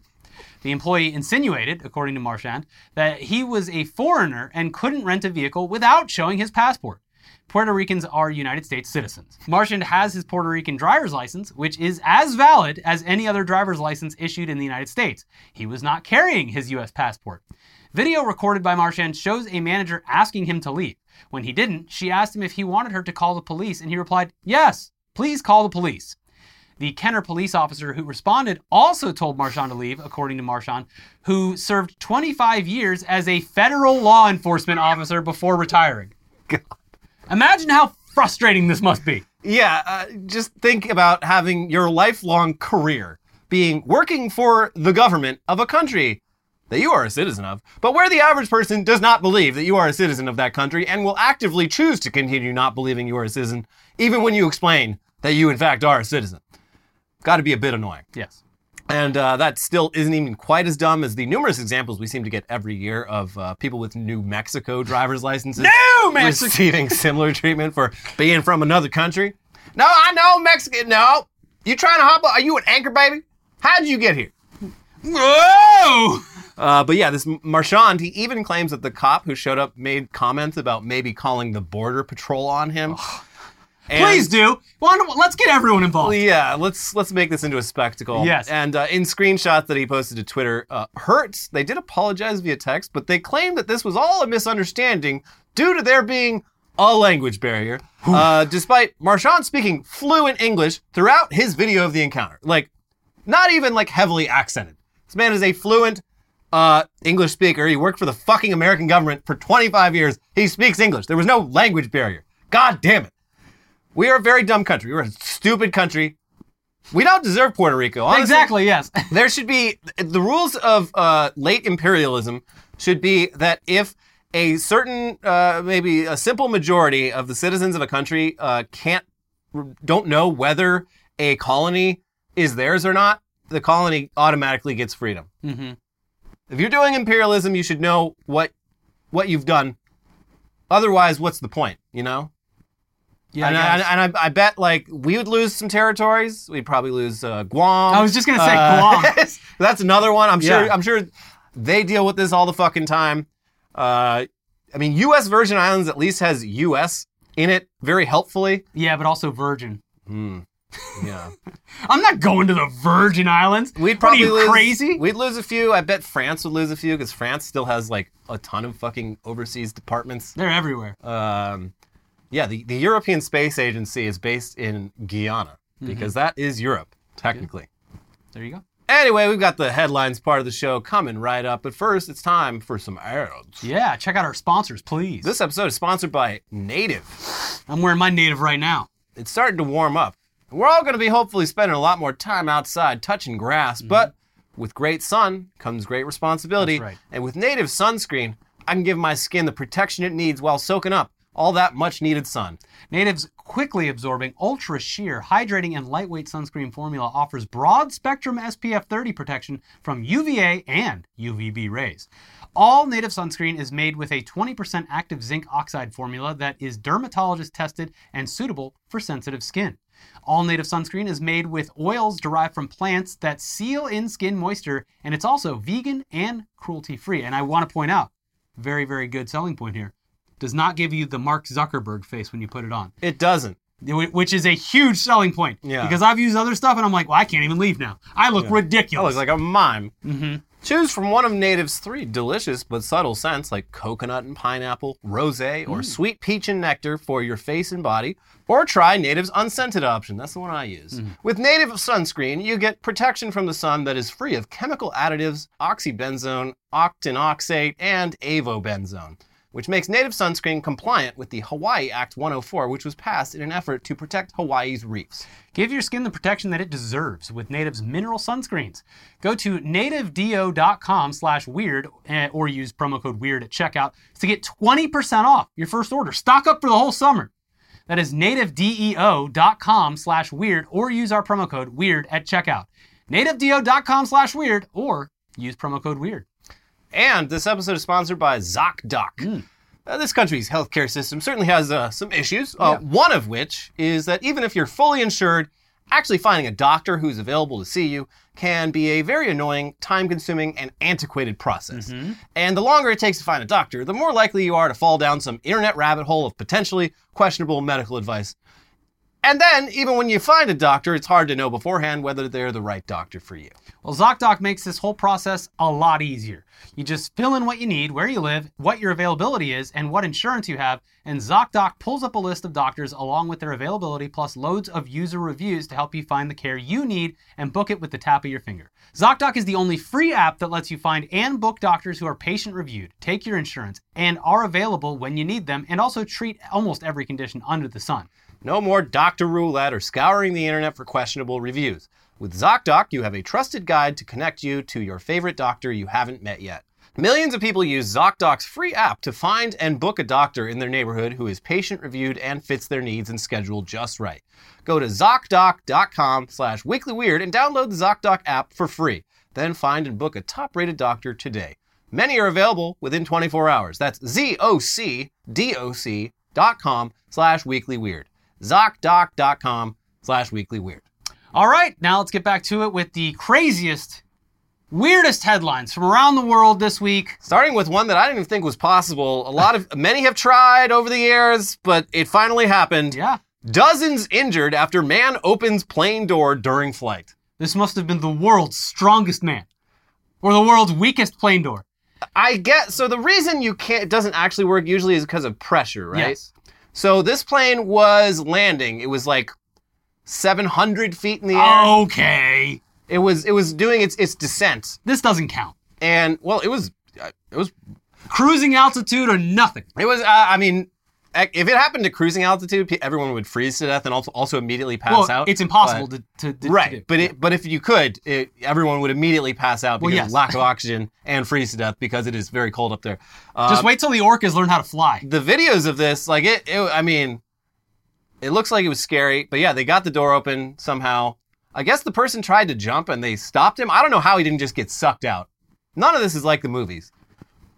S2: The employee insinuated, according to Marchand, that he was a foreigner and couldn't rent a vehicle without showing his passport. Puerto Ricans are United States citizens. Marchand has his Puerto Rican driver's license, which is as valid as any other driver's license issued in the United States. He was not carrying his U.S. passport. Video recorded by Marchand shows a manager asking him to leave. When he didn't, she asked him if he wanted her to call the police, and he replied, Yes, please call the police. The Kenner police officer who responded also told Marchand to leave, according to Marchand, who served 25 years as a federal law enforcement officer before retiring.
S1: God.
S2: Imagine how frustrating this must be.
S1: Yeah. Uh, just think about having your lifelong career being working for the government of a country that you are a citizen of, but where the average person does not believe that you are a citizen of that country and will actively choose to continue not believing you are a citizen, even when you explain that you, in fact, are a citizen. Got to be a bit annoying.
S2: Yes.
S1: And uh, that still isn't even quite as dumb as the numerous examples we seem to get every year of uh, people with New Mexico driver's licenses
S2: New Mexico!
S1: receiving similar treatment for being from another country. No, I know Mexican. No, you trying to hop? Are you an anchor baby? How did you get here?
S2: Whoa!
S1: Uh, but yeah, this Marchand, he even claims that the cop who showed up made comments about maybe calling the border patrol on him. And-
S2: Please do. Let's get everyone involved.
S1: Yeah, let's let's make this into a spectacle.
S2: Yes.
S1: And uh, in screenshots that he posted to Twitter, uh, Hertz they did apologize via text, but they claimed that this was all a misunderstanding due to there being a language barrier. uh, despite Marchand speaking fluent English throughout his video of the encounter, like not even like heavily accented. This man is a fluent uh, English speaker. He worked for the fucking American government for 25 years. He speaks English. There was no language barrier. God damn it. We are a very dumb country. We're a stupid country. We don't deserve Puerto Rico. Honestly,
S2: Exactly, yes.
S1: There should be the rules of uh, late imperialism should be that if a certain, uh, maybe a simple majority of the citizens of a country uh, can't, don't know whether a colony is theirs or not, the colony automatically gets freedom.
S2: hmm
S1: If you're doing imperialism, you should know what what you've done. Otherwise, what's the point? You know.
S2: Yeah,
S1: and,
S2: I
S1: I, and I, I bet like we would lose some territories. We'd probably lose uh, Guam.
S2: I was just gonna say
S1: Uh,
S2: Guam.
S1: That's another one. I'm sure.
S2: Yeah.
S1: I'm sure they deal with this all the fucking time. Uh, I mean, U.S. Virgin Islands at least has U.S. in it very helpfully.
S2: Yeah, but also Virgin.
S1: Hmm. Yeah,
S2: I'm not going to the Virgin Islands.
S1: we'd
S2: What
S1: probably
S2: are you
S1: lose,
S2: crazy?
S1: We'd lose a few. I bet France would lose a few because France still has like a ton of fucking overseas departments.
S2: They're everywhere.
S1: Um, yeah, the, the European Space Agency is based in Guyana because that is Europe, technically.
S2: There you go.
S1: Anyway, we've got the headlines part of the show coming right up, but first it's time for some ads.
S2: Yeah, check out our sponsors, please.
S1: This episode is sponsored by Native.
S2: I'm wearing my native right now.
S1: It's starting to warm up. We're all going to be hopefully spending a lot more time outside touching grass, but with great sun comes great responsibility.
S2: Mm-hmm. Right.
S1: And with Native sunscreen, I can give my skin the protection it needs while soaking up all that much needed sun.
S2: Native's quickly absorbing, ultra sheer, hydrating, and lightweight sunscreen formula offers broad spectrum SPF 30 protection from UVA and UVB rays. All Native sunscreen is made with a 20% active zinc oxide formula that is dermatologist tested and suitable for sensitive skin. All Native sunscreen is made with oils derived from plants that seal in skin moisture, and it's also vegan and cruelty free. And I want to point out, very, very good selling point here. Does not give you the Mark Zuckerberg face when you put it on
S1: It doesn't.
S2: which is a huge selling point.
S1: Yeah.
S2: Because I've used other stuff and I'm like, well, I can't even leave now. I look
S1: I
S2: ridiculous.
S1: I look like a mime.
S2: hmm
S1: Choose from one of Native's three delicious but subtle scents like coconut and pineapple, rosé, or mm. sweet peach and nectar for your face and body, or try Native's unscented option. That's the one I use. Mm. With Native sunscreen, you get protection from the sun that is free of chemical additives, oxybenzone, octinoxate, and avobenzone, which makes Native sunscreen compliant with the Hawaii Act 104, which was passed in an effort to protect Hawaii's reefs.
S2: Give your skin the protection that it deserves with Native's mineral sunscreens. Go to nativedeo.com slash weird eh, or use promo code weird at checkout to get 20% off your first order. Stock up for the whole summer. That is nativedeo.com slash weird or use our promo code weird at checkout. nativedeo.com slash weird or use promo code weird.
S1: And this episode is sponsored by ZocDoc. Uh, this country's healthcare system certainly has uh, some issues. Uh, One of which is that even if you're fully insured, actually finding a doctor who's available to see you can be a very annoying, time consuming, and antiquated process. And the longer it takes to find a doctor, the more likely you are to fall down some internet rabbit hole of potentially questionable medical advice. And then, even when you find a doctor, it's hard to know beforehand whether they're the right doctor for you.
S2: Well, ZocDoc makes this whole process a lot easier. You just fill in what you need, where you live, what your availability is, and what insurance you have, and ZocDoc pulls up a list of doctors along with their availability plus loads of user reviews to help you find the care you need and book it with the tap of your finger. ZocDoc is the only free app that lets you find and book doctors who are patient reviewed, take your insurance, and are available when you need them, and also treat almost every condition under the sun.
S1: No more doctor roulette or scouring the internet for questionable reviews. With ZocDoc, you have a trusted guide to connect you to your favorite doctor you haven't met yet. Millions of people use ZocDoc's free app to find and book a doctor in their neighborhood who is patient reviewed and fits their needs and schedule just right. Go to ZocDoc.com slash weeklyweird and download the ZocDoc app for free. Then find and book a top-rated doctor today. Many are available within 24 hours. That's Z-O-C-D-O-C dot com slash weeklyweird. ZocDoc.com slash weeklyweird.
S2: All right, now let's get back to it with the craziest, weirdest headlines from around the world this week.
S1: Starting with one that I didn't even think was possible. A lot of many have tried over the years, but it finally happened.
S2: Yeah.
S1: Dozens injured after man opens plane door during flight.
S2: This must have been the world's strongest man. Or the world's weakest plane door.
S1: I get so the reason you can't it doesn't actually work usually is because of pressure, right?
S2: Yes.
S1: So this plane was landing. It was like 700 feet in the air.
S2: Okay.
S1: It was it was doing its its descent,
S2: This doesn't count.
S1: and well, it was uh, it was
S2: Cruising altitude or nothing.
S1: it was. Uh, I mean, if it happened to cruising altitude, everyone would freeze to death and also also immediately pass
S2: well,
S1: out.
S2: it's impossible
S1: But-
S2: to, to, to
S1: right,
S2: to
S1: but it, but if you could, it, everyone would immediately pass out
S2: Well,
S1: because
S2: yes.
S1: of lack of oxygen and freeze to death because it is very cold up there. Uh,
S2: Just wait till the orcas learn how to fly.
S1: the videos of this, like it, it, I mean, it looks like it was scary, but yeah, they got the door open somehow. I guess the person tried to jump and they stopped him. I don't know how he didn't just get sucked out. None of this is like the movies,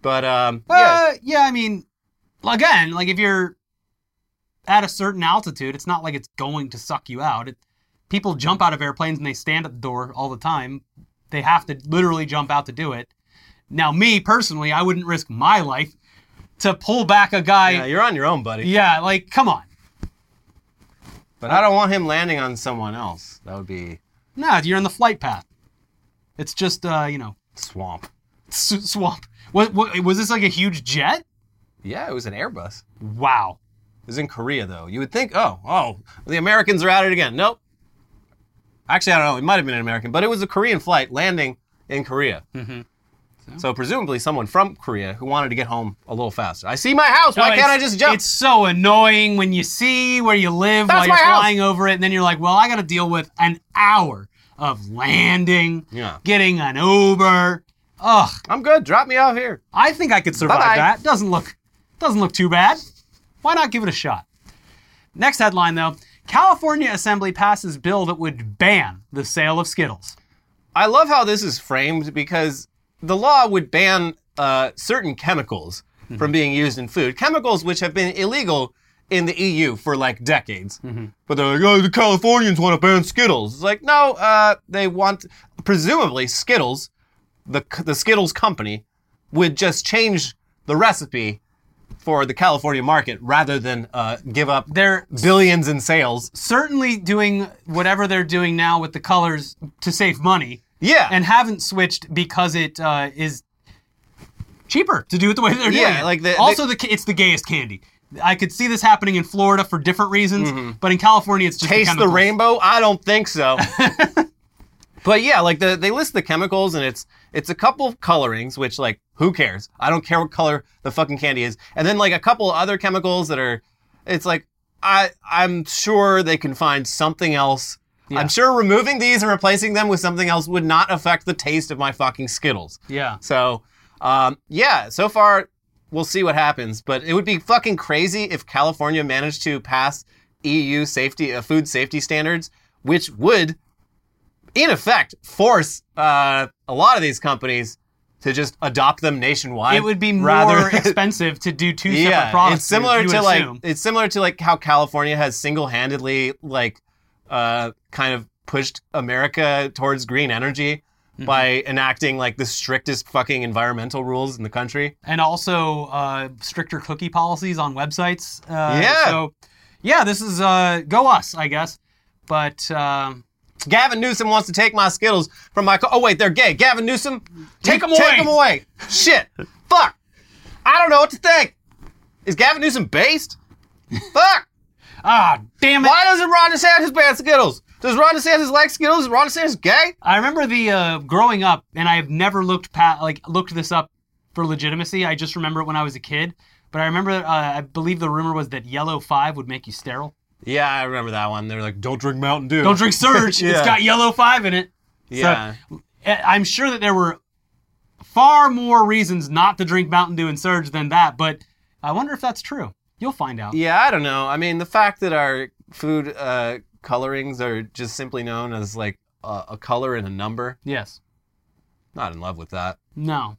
S1: but um, yeah,
S2: Uh, yeah, I mean, again, like if you're at a certain altitude, it's not like it's going to suck you out. It, people jump out of airplanes and they stand at the door all the time. They have to literally jump out to do it. Now, me personally, I wouldn't risk my life to pull back a guy.
S1: yeah, you're on your own, buddy.
S2: Yeah, like come on.
S1: But I don't want him landing on someone else. That would be
S2: No, you're in the flight path. It's just, uh, you know,
S1: swamp.
S2: s- swamp. What, what was this like a huge jet?
S1: Yeah, it was an Airbus.
S2: Wow.
S1: It was in Korea though. You would think, oh, oh, the Americans are at it again. Nope. Actually, I don't know. It might have been an American, but it was a Korean flight landing in Korea.
S2: Mhm.
S1: So presumably someone from Korea who wanted to get home a little faster. I see my house. Why
S2: No,
S1: can't I just jump?
S2: It's so annoying when you see where you live
S1: That's
S2: while you're
S1: house.
S2: flying over it, and then you're like, well, I got to deal with an hour of landing,
S1: Yeah.
S2: getting an Uber. Ugh,
S1: I'm good. Drop me off here.
S2: I think I could survive
S1: Bye-bye.
S2: that. Doesn't look, doesn't look too bad. Why not give it a shot? Next headline though: California Assembly passes bill that would ban the sale of Skittles.
S1: I love how this is framed because the law would ban uh, certain chemicals from being used in food. Chemicals which have been illegal in the EU for like decades. But they're like, oh, the Californians want to ban Skittles. It's like, no, uh, they want, presumably, Skittles, the, the Skittles company, would just change the recipe for the California market rather than uh, give up
S2: They're
S1: billions in sales.
S2: certainly doing whatever they're doing now with the colors to save money.
S1: Yeah.
S2: and haven't switched because it uh, is cheaper to do it the way they're doing
S1: Yeah,
S2: it.
S1: like the-
S2: also the, it's the gayest candy. I could see this happening in Florida for different reasons, but in California it's just
S1: Mm-hmm. taste the
S2: chemicals.
S1: rainbow? I don't think so. but yeah, like the, they list the chemicals and it's it's a couple of colorings, which like who cares? I don't care what color the fucking candy is. And then like a couple other chemicals that are, it's like I I'm sure they can find something else.
S2: Yeah.
S1: I'm sure removing these and replacing them with something else would not affect the taste of my fucking Skittles.
S2: Yeah,
S1: So, um, yeah, so far we'll see what happens. But it would be fucking crazy if California managed to pass EU safety, uh, food safety standards, which would, in effect, force uh, a lot of these companies to just adopt them nationwide.
S2: it would be more
S1: rather-
S2: expensive to do two separate
S1: yeah,
S2: products.
S1: it's similar
S2: you
S1: to
S2: would
S1: like
S2: assume.
S1: it's similar to like how California has single-handedly like uh, kind of pushed America towards green energy
S2: Mm-hmm.
S1: by enacting like the strictest fucking environmental rules in the country.
S2: and also uh, stricter cookie policies on websites. Uh,
S1: Yeah.
S2: So, yeah, this is uh, go us, I guess. But um,
S1: Gavin Newsom wants to take my Skittles from my. Co- oh wait, they're gay. Gavin Newsom,
S2: Take 'em
S1: Take
S2: away.
S1: Take them away. Shit. Fuck. I don't know what to think. Is Gavin Newsom based? Fuck.
S2: ah, damn it!
S1: Why doesn't Ron DeSantis ban Skittles? Does Ron DeSantis like Skittles? Is Ron DeSantis gay?
S2: I remember the uh, growing up, and I have never looked pat like looked this up for legitimacy. I just remember it when I was a kid. But I remember, uh, I believe the rumor was that yellow five would make you sterile.
S1: Yeah, I remember that one. They're like, "Don't drink Mountain Dew."
S2: Don't drink Surge.
S1: Yeah.
S2: It's got yellow five in it.
S1: Yeah.
S2: I- I'm sure that there were far more reasons not to drink Mountain Dew and Surge than that, but I wonder if that's true. You'll find out.
S1: Yeah, I don't know. I mean, the fact that our food uh, colorings are just simply known as like a, a color and a number,
S2: Yes.
S1: not in love with that.
S2: No.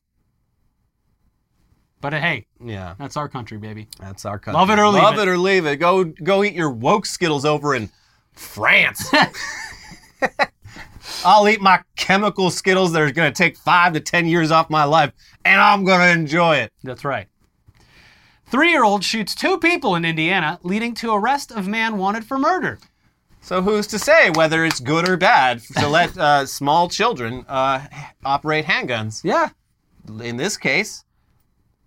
S2: But uh, hey,
S1: Yeah,
S2: that's our country, baby.
S1: that's our country.
S2: Love it or leave
S1: Love
S2: it.
S1: it or leave it. Go go eat your woke Skittles over in France. I'll eat my chemical Skittles that are going to take five to ten years off my life, and I'm going to enjoy it.
S2: That's right. Three year old shoots two people in Indiana, leading to arrest of man wanted for murder.
S1: So who's to say whether it's good or bad to let uh, small children uh, operate handguns?
S2: Yeah.
S1: in this case,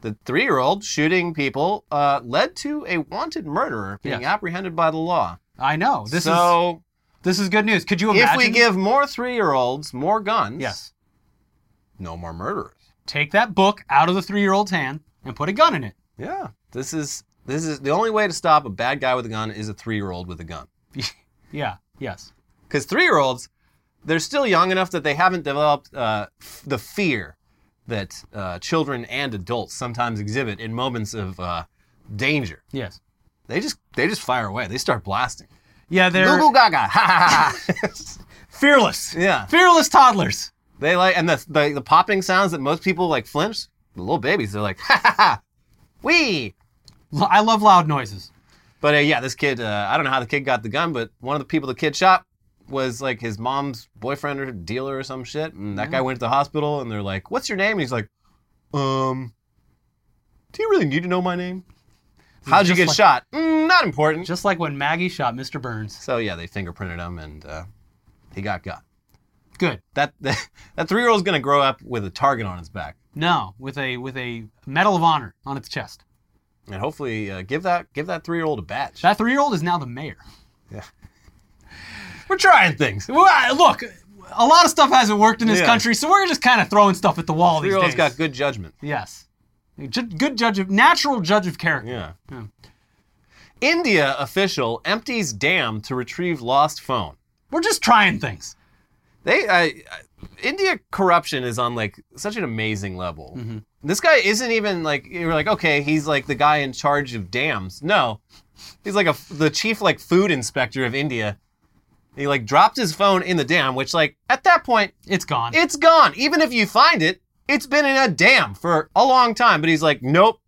S1: the three-year-old shooting people uh, led to a wanted murderer being
S2: Yes.
S1: apprehended by the law.
S2: I know. This is
S1: so,
S2: this is good news. Could you imagine?
S1: if we give more three-year-olds more guns,
S2: Yes.
S1: no more murderers.
S2: Take that book out of the three year old's hand and put a gun in it.
S1: Yeah, this is this is the only way to stop a bad guy with a gun is a three-year-old with a gun.
S2: Yeah. Yes.
S1: Because three-year-olds, they're still young enough that they haven't developed uh, f- the fear that uh, children and adults sometimes exhibit in moments of uh, danger.
S2: Yes.
S1: They just they just fire away. They start blasting.
S2: Yeah, they're
S1: Google Gaga. Ha ha ha.
S2: fearless.
S1: yeah.
S2: Fearless toddlers.
S1: They like and the, the the popping sounds that most people like flinch. The little babies, they're like ha ha ha. Wee.
S2: L- I love loud noises.
S1: But uh, yeah, this kid. Uh, I don't know how the kid got the gun, but one of the people the kid shot was like his mom's boyfriend or dealer or some shit. And that guy went to the hospital, and they're like, "What's your name?" And he's like, "Um, do you really need to know my name? How'd you get
S2: like-
S1: shot? Mm, not important."
S2: Just like when Maggie shot Mr. Burns.
S1: So yeah, they fingerprinted him, and uh, he got got.
S2: Good.
S1: That that three year old's gonna grow up with a target on his back,
S2: No, with a with a Medal of Honor on its chest.
S1: and hopefully uh, give that give that three year old a badge.
S2: That three year old is now the mayor.
S1: We're trying things.
S2: Look, a lot of stuff hasn't worked in this
S1: Yeah.
S2: country, so we're just kind of throwing stuff at the wall
S1: Three
S2: these days.
S1: got good judgment.
S2: yes, good judge of natural judge of character.
S1: Yeah.
S2: Yeah.
S1: India official empties dam to retrieve lost phone.
S2: We're just trying things.
S1: They, I, I- India corruption is on like such an amazing level. Mm-hmm. This guy isn't even like you're like okay, he's like the guy in charge of dams. No, he's like a the chief like food inspector of India. He like dropped his phone in the dam, which like at that point
S2: It's gone.
S1: it's gone. Even if you find it, it's been in a dam for a long time. But he's like, nope.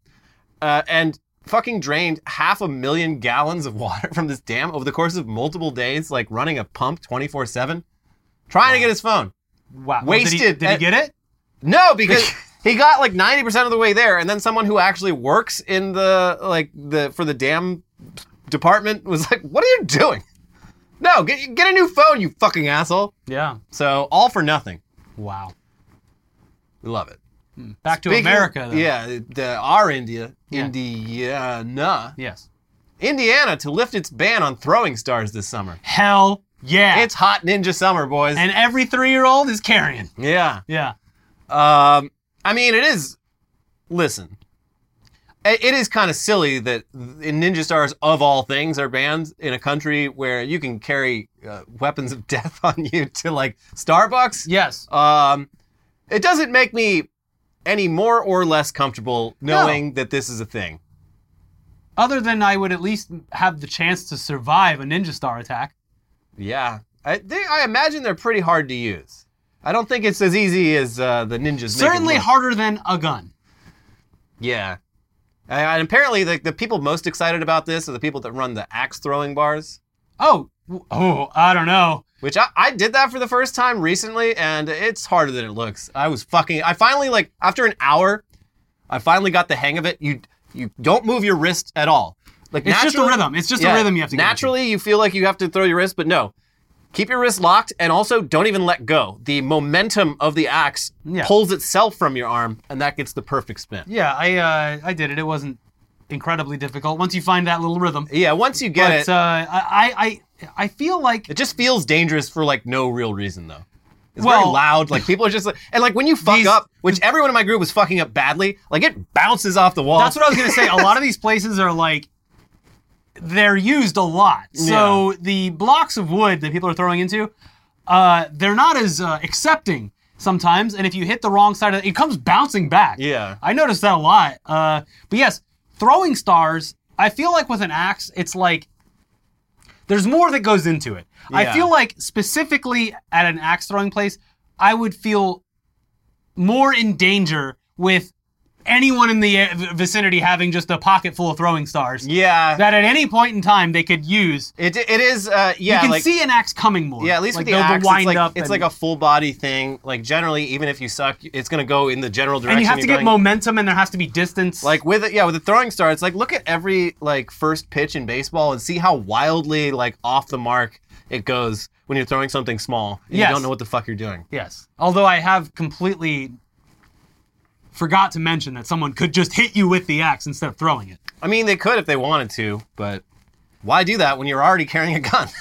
S1: Uh, and fucking drained half a million gallons of water from this dam over the course of multiple days, like running a pump 24 7, trying to get his phone.
S2: wow. Well, Did he,
S1: wasted
S2: did he
S1: at-
S2: get it?
S1: No, because he got like 90% of the way there. And then someone who actually works in the, like, the, for the dam department was like, what are you doing? No, get, get a new phone, you fucking asshole.
S2: Yeah.
S1: So, all for nothing.
S2: Wow.
S1: We love it.
S2: Back to
S1: Speaking-
S2: America. Though.
S1: Yeah, the, our India,
S2: Yeah.
S1: Indiana,
S2: Yes.
S1: Indiana to lift its ban on throwing stars this summer.
S2: Hell yeah.
S1: It's hot ninja summer, boys.
S2: and every three year old is carrying.
S1: yeah.
S2: Yeah.
S1: Um, I mean, it is. Listen, it is kind of silly that in ninja stars of all things are banned in a country where you can carry uh, weapons of death on you to like Starbucks.
S2: Yes.
S1: Um, it doesn't make me any more or less comfortable knowing that this is a thing.
S2: Other than I would at least have the chance to survive a ninja star attack.
S1: Yeah, I, they, I imagine they're pretty hard to use. I don't think it's as easy as uh, the ninjas.
S2: Certainly harder than a gun.
S1: Yeah, and, and apparently the, the people most excited about this are the people that run the axe throwing bars.
S2: Oh, oh, I don't know.
S1: Which I, I did that for the first time recently, and it's harder than it looks. I was fucking. I finally like after an hour, I finally got the hang of it. You you don't move your wrist at all. Like
S2: It's just a rhythm. It's just a rhythm you have to get.
S1: Naturally, you feel like you have to throw your wrist, but no. Keep your wrist locked, and also don't even let go. The momentum of the axe
S2: Yeah.
S1: pulls itself from your arm, and that gets the perfect spin.
S2: Yeah, I uh, I did it. It wasn't incredibly difficult once you find that little rhythm.
S1: Yeah, once you get
S2: But
S1: it,
S2: uh, I, I I feel like
S1: it just feels dangerous for like no real reason though. It's
S2: Well-
S1: very loud. Like people are just like, and like when you fuck
S2: These-
S1: up, which everyone in my group was fucking up badly, like it bounces off the wall.
S2: that's what I was gonna say. A lot of these places are like they're used a lot. So the blocks of wood that people are throwing into, uh, they're not as uh, accepting sometimes. And if you hit the wrong side of it, it comes bouncing back.
S1: Yeah.
S2: I noticed that a lot. Uh, but yes, throwing stars, I feel like with an axe, it's like there's more that goes into it. I feel like specifically at an axe throwing place, I would feel more in danger with anyone in the vicinity having just a pocket full of throwing stars.
S1: Yeah.
S2: That at any point in time they could use.
S1: it, it is, uh, yeah.
S2: you can
S1: like,
S2: see an axe coming more.
S1: Yeah, at least
S2: like
S1: with the axe,
S2: wind
S1: it's like
S2: up
S1: it's
S2: and,
S1: like a full body thing. Like generally, even if you suck, it's gonna go in the general direction.
S2: and you have to get
S1: going.
S2: momentum, and there has to be distance.
S1: Like with it, yeah, with the throwing star, it's like look at every like first pitch in baseball and see how wildly like off the mark it goes when you're throwing something small. And
S2: Yes.
S1: You don't know what the fuck you're doing.
S2: Yes. Although I have completely forgot to mention that someone could just hit you with the axe instead of throwing it.
S1: I mean, they could if they wanted to, but why do that when you're already carrying a gun?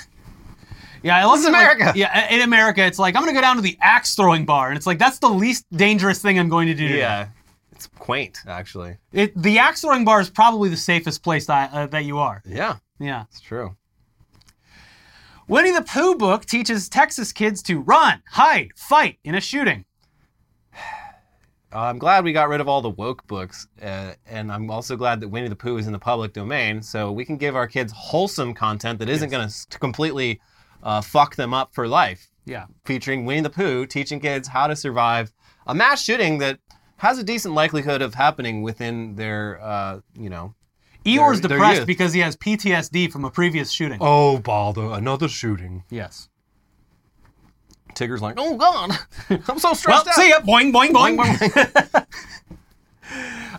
S2: Yeah, I love
S1: is
S2: that, like-
S1: America.
S2: yeah, in America, it's like I'm gonna go down to the axe throwing bar, and it's like that's the least dangerous thing I'm going to do. today.
S1: yeah, it's quaint actually.
S2: It, the axe throwing bar is probably the safest place that, uh, that you are.
S1: Yeah,
S2: Yeah.
S1: it's true.
S2: Winnie the Pooh book teaches Texas kids to run, hide, fight in a shooting.
S1: I'm glad we got rid of all the woke books, uh, and I'm also glad that Winnie the Pooh is in the public domain, so we can give our kids wholesome content that isn't going to completely uh, fuck them up for life.
S2: Yeah.
S1: Featuring Winnie the Pooh teaching kids how to survive a mass shooting that has a decent likelihood of happening within their, uh, you know.
S2: Eeyore's
S1: they're
S2: depressed
S1: youth.
S2: because he has PTSD from a previous shooting.
S1: Oh, bother! Another shooting.
S2: Yes.
S1: Tigger's like, oh god, I'm so
S2: Well,
S1: stressed out.
S2: see ya. Boing, boing, boing.
S1: Boing, boing,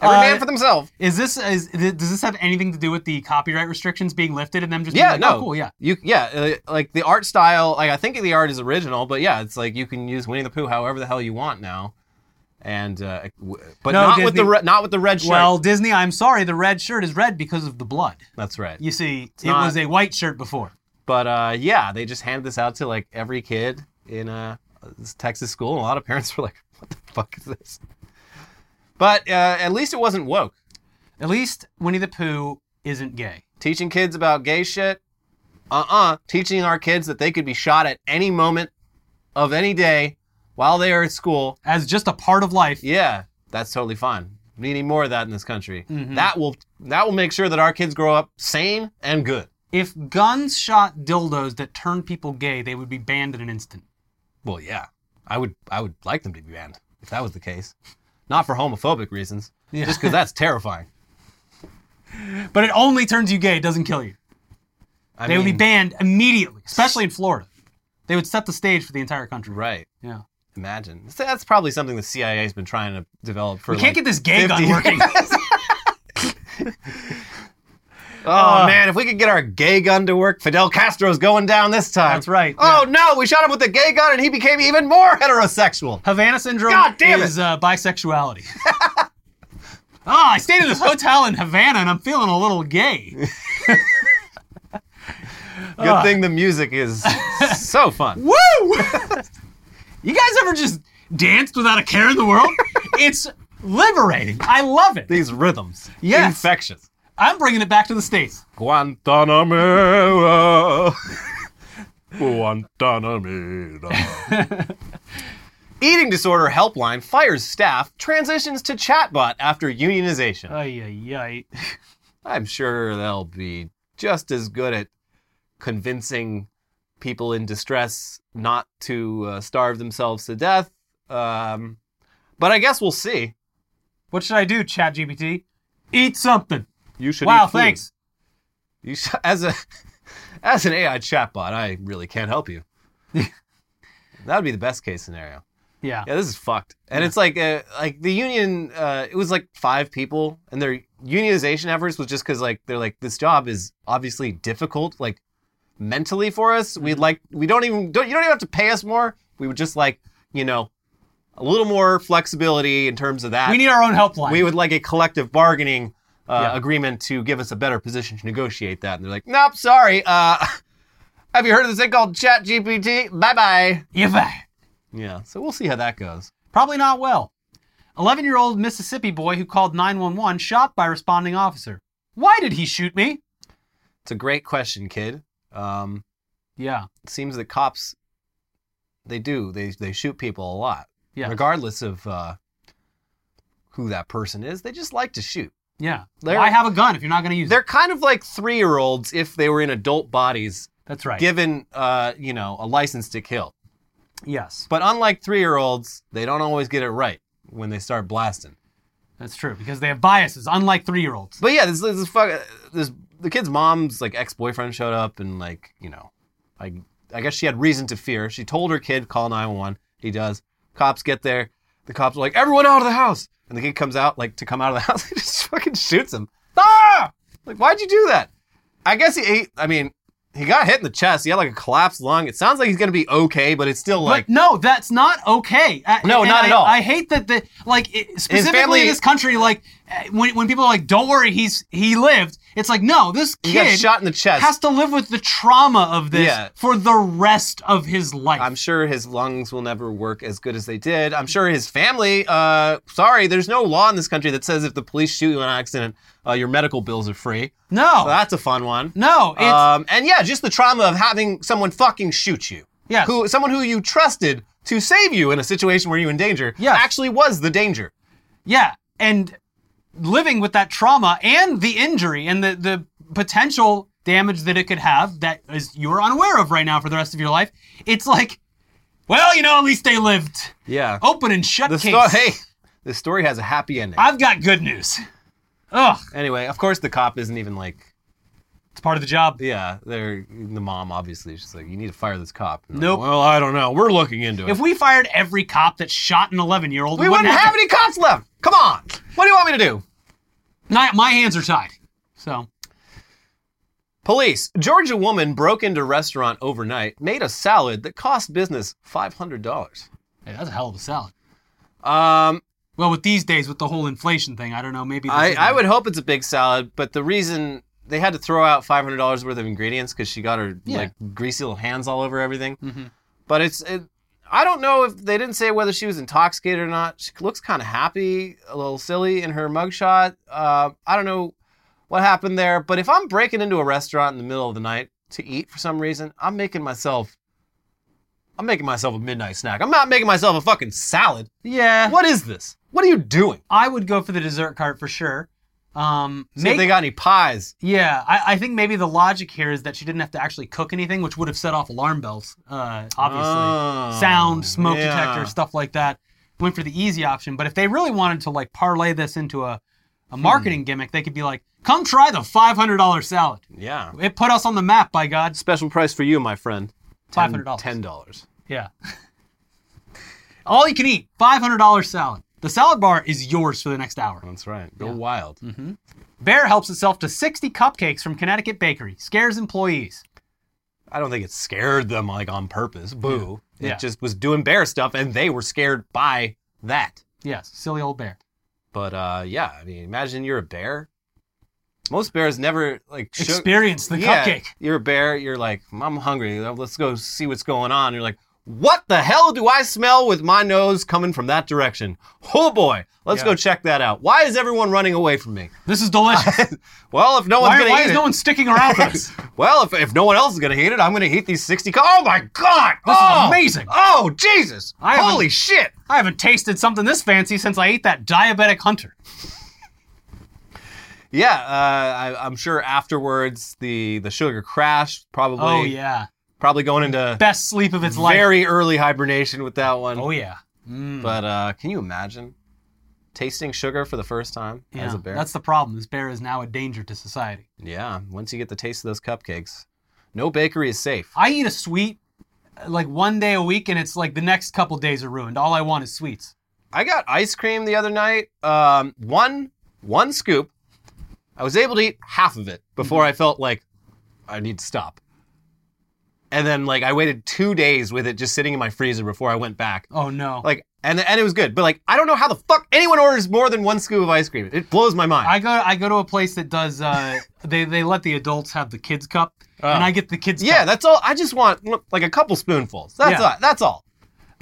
S1: Every
S2: Uh,
S1: man for themselves.
S2: Is this is does this have anything to do with the copyright restrictions being lifted and them just
S1: Yeah,
S2: being like,
S1: no,
S2: oh, cool, yeah.
S1: You, yeah, uh, like the art style. Like I think the art is original, but yeah, it's like you can use Winnie the Pooh however the hell you want now, and uh, but
S2: No,
S1: not with the re- not with the red shirt.
S2: Well, Disney, I'm sorry, the red shirt is red because of the blood.
S1: that's right.
S2: You see, it
S1: not-
S2: was a white shirt before.
S1: But uh, yeah, they just handed this out to like every kid in a Texas school, and a lot of parents were like, "What the fuck is this?" But uh, at least it wasn't woke.
S2: At least Winnie the Pooh isn't gay.
S1: Teaching kids about gay shit, uh-uh. Teaching our kids that they could be shot at any moment of any day while they are at school.
S2: As just a part of life.
S1: Yeah, that's totally fine. We need more of that in this country.
S2: Mm-hmm.
S1: That will that will make sure that our kids grow up sane and good.
S2: If guns shot dildos that turned people gay, they would be banned in an instant.
S1: Well, yeah, I would I would like them to be banned if that was the case, not for homophobic reasons,
S2: Yeah.
S1: just because that's terrifying.
S2: But it only turns you gay, it doesn't kill you.
S1: I
S2: They would be banned immediately, especially in Florida. They would set the stage for the entire country.
S1: right.
S2: Yeah.
S1: Imagine that's probably something the CIA has been trying to develop for.
S2: We can't
S1: like,
S2: get this gay
S1: 50
S2: gun working.
S1: Oh
S2: Uh,
S1: man, if we could get our gay gun to work, Fidel Castro's going down this time.
S2: That's right,
S1: Oh no, we shot him with the gay gun and he became even more heterosexual.
S2: Havana syndrome
S1: God damn it.
S2: is uh, bisexuality. oh, I stayed in this hotel in Havana and I'm feeling a little gay.
S1: Good
S2: Ah.
S1: thing the music is so fun.
S2: Woo! you guys ever just danced without a care in the world? It's liberating. I love it.
S1: These rhythms,
S2: Yes.
S1: infectious.
S2: I'm bringing it back to the States.
S1: Guantanamera. Guantanamera. Eating disorder helpline fires staff, transitions to chatbot after unionization.
S2: Ay, ay, ay.
S1: I'm sure they'll be just as good at convincing people in distress not to uh, starve themselves to death. Um, but I guess we'll see.
S2: What should I do, ChatGPT? Eat something.
S1: You should.
S2: Wow, thanks.
S1: You sh- as a as an AI chatbot, I really can't help you. that would be the best case scenario.
S2: Yeah.
S1: Yeah, this is fucked. And it's like uh, like the union. Uh, it was like five people, and their unionization efforts was just because like they're like this job is obviously difficult, like mentally for us.
S2: Mm-hmm.
S1: We'd like we don't even don't you don't even have to pay us more. We would just like you know a little more flexibility in terms of that.
S2: We need our own helpline.
S1: we would like a collective bargaining uh,
S2: Yeah.
S1: agreement to give us a better position to negotiate that. And they're like, nope, sorry. Uh, have you heard of this thing called Chat GPT? Bye bye.
S2: Yeah.
S1: Yeah, so we'll see how that goes.
S2: Probably not well. 11 year old Mississippi boy who called 911 shot by responding officer. Why did he shoot me?
S1: It's a great question, kid. Um,
S2: Yeah.
S1: it seems that cops, they do. They they shoot people a lot,
S2: Yeah.
S1: regardless of uh, who that person is. They just like to shoot.
S2: Yeah.
S1: They're-
S2: Why have a gun if you're not going to use it?
S1: They're kind of like three year olds if they were in adult bodies,
S2: That's right.
S1: given uh, you know a license to kill.
S2: yes.
S1: But unlike three year olds, they don't always get it right when they start blasting.
S2: That's true because they have biases, unlike three year olds.
S1: But yeah, this this fuck this the kid's mom's like ex boyfriend showed up and like you know, I I guess she had reason to fear. She told her kid call nine one one. He does. Cops get there. The cops are like everyone out of the house, and the kid comes out like to come out of the house. He just fucking shoots him. Ah! Like why'd you do that? I guess he ate. I mean, he got hit in the chest. He had like a collapsed lung. It sounds like he's gonna be okay, but it's still like
S2: but no, that's not okay. I-
S1: No, not
S2: I,
S1: at all.
S2: I hate that the like it, specifically
S1: family-
S2: in this country, like uh, when, when people are like, "Don't worry, he's he lived." It's like, no, this
S1: he got
S2: kid
S1: shot in the chest.
S2: has to live with the trauma of this
S1: Yeah.
S2: for the rest of his life.
S1: I'm sure his lungs will never work as good as they did. I'm sure his family. Uh, sorry, there's no law in this country that says if the police shoot you in an accident, uh, your medical bills are free.
S2: no,
S1: So that's a fun one.
S2: no, it's
S1: Um, and yeah, just the trauma of having someone fucking shoot you.
S2: Yes.
S1: Who, someone who you trusted to save you in a situation where you're in danger.
S2: Yes.
S1: Actually, was the danger.
S2: Yeah, and living with that trauma and the injury and the the potential damage that it could have that is you're unaware of right now for the rest of your life. It's like, well, you know, at least they lived.
S1: Yeah.
S2: Open and shut
S1: the
S2: case.
S1: story. Hey, the story has a happy ending.
S2: I've got good news. Ugh,
S1: anyway, of course, the cop isn't even like.
S2: It's part of the job.
S1: Yeah, they're the mom. Obviously, she's like, you need to fire this cop. And I'm
S2: Nope.
S1: like, well, I don't know. We're looking into it.
S2: If we fired every cop that shot an 11 year old,
S1: We wouldn't have any cops left. Come on. What do you want me to do?
S2: My, my hands are tied. So,
S1: Police. Georgia woman broke into restaurant overnight, made a salad that cost business $500.
S2: hey, that's a hell of a salad.
S1: Um,
S2: Well, with these days, with the whole inflation thing, I don't know. Maybe this
S1: I,
S2: isn't-
S1: I would hope it's a big salad, but the reason they had to throw out $500 worth of ingredients because she got her
S2: Yeah.
S1: like greasy little hands all over everything.
S2: Mhm.
S1: But it's, it, I don't know if they didn't say whether she was intoxicated or not. She looks kind of happy, a little silly in her mugshot. Uh, I don't know what happened there, but if I'm breaking into a restaurant in the middle of the night to eat for some reason, I'm making myself, I'm making myself a midnight snack. I'm not making myself a fucking salad.
S2: Yeah.
S1: What is this? What are you doing?
S2: I would go for the dessert cart for sure. Um,
S1: See if they got any pies.
S2: yeah, I, I think maybe the logic here is that she didn't have to actually cook anything, which would have set off alarm bells. Uh, obviously,
S1: Oh,
S2: sound, smoke
S1: yeah.
S2: detector, stuff like that. Went for the easy option, but if they really wanted to like parlay this into a, a marketing
S1: Hmm.
S2: gimmick, they could be like, "Come try the five hundred dollar salad.
S1: Yeah.
S2: It put us on the map, by God."
S1: Special price for you, my friend.
S2: $500.
S1: Ten dollars.
S2: Yeah. All you can eat, five hundred dollar salad. The salad bar is yours for the next hour.
S1: That's right. Go
S2: Yeah.
S1: wild.
S2: Bear helps itself to 60 cupcakes from Connecticut Bakery, scares employees.
S1: I don't think it scared them like on purpose. Boo. It
S2: Yeah.
S1: just was doing bear stuff and they were scared by that.
S2: Yes, silly old bear.
S1: But uh yeah, I mean imagine you're a bear. Most bears never like shook-
S2: Experience the
S1: Yeah,
S2: cupcake.
S1: You're a bear, you're like, I'm hungry. Let's go see what's going on. You're like, what the hell do I smell with my nose coming from that direction? Oh boy, let's
S2: Yeah.
S1: go check that out. Why is everyone running away from me?
S2: This is delicious.
S1: Well, if no one's
S2: why
S1: gonna
S2: why
S1: eat
S2: is
S1: it,
S2: no one sticking around for this?
S1: well, if, if no one else is gonna eat it, I'm gonna eat these 60. Co- oh my god!
S2: This is
S1: oh,
S2: amazing.
S1: Oh Jesus!
S2: I
S1: Holy shit!
S2: I haven't tasted something this fancy since I ate that diabetic hunter.
S1: Yeah, uh, I, I'm sure afterwards the the sugar crashed. Probably,
S2: Oh yeah.
S1: Probably going into
S2: Best sleep of its life.
S1: very early hibernation with that one.
S2: Oh yeah. Mm.
S1: But uh, can you imagine tasting sugar for the first time
S2: yeah.
S1: as a bear?
S2: That's the problem. This bear is now a danger to society.
S1: Yeah, once you get the taste of those cupcakes, no bakery is safe.
S2: I eat a sweet like one day a week and it's like the next couple days are ruined. All I want is sweets.
S1: I got ice cream the other night. Um, one one scoop. I was able to eat half of it before I felt like I need to stop. And then like I waited two days with it just sitting in my freezer before I went back.
S2: Oh no.
S1: Like and and it was good, but like I don't know how the fuck anyone orders more than one scoop of ice cream. It blows my mind.
S2: I go I go to a place that does uh they they let the adults have the kids cup
S1: Oh.
S2: and I get the kids
S1: yeah,
S2: cup.
S1: that's all. I just want like a couple spoonfuls. That's
S2: Yeah.
S1: all. That's all.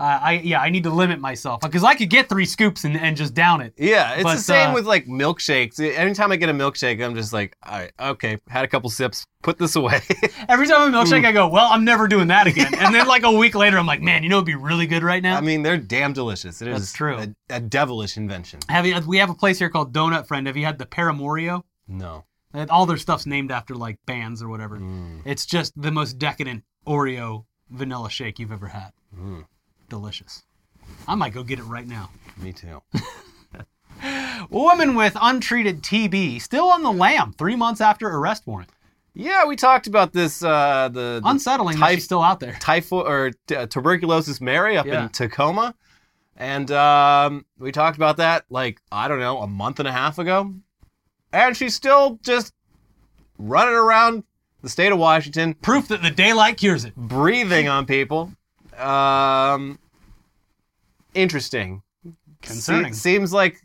S2: Uh, I yeah, I need to limit myself because I could get three scoops and, and just down it.
S1: Yeah, it's
S2: But,
S1: the same
S2: uh,
S1: with like milkshakes. Anytime I get a milkshake, I'm just like, all right, okay, had a couple sips, put this away.
S2: Every time a milkshake, I go, well, I'm never doing that again. And then like a week later, I'm like, man, you know, it'd be really good right now.
S1: I mean, they're damn delicious. It is
S2: That's true.
S1: A, a devilish invention.
S2: have you? We have a place here called Donut Friend. Have you had the Paramorio?
S1: No.
S2: All their stuff's named after like bands or whatever.
S1: Mm.
S2: It's just the most decadent Oreo vanilla shake you've ever had.
S1: Mm.
S2: Delicious. I might go get it right now.
S1: Me too.
S2: Woman with untreated TB still on the lam three months after arrest warrant.
S1: yeah, we talked about this. Uh, the, the
S2: Unsettling
S1: typh-
S2: she's still out there.
S1: typhoid or t- uh, tuberculosis Mary up
S2: Yeah.
S1: in Tacoma, and um, we talked about that like I don't know a month and a half ago, and she's still just running around the state of Washington,
S2: Proof that the daylight cures it.
S1: breathing on people. Um, interesting.
S2: Concerning.
S1: Se- seems like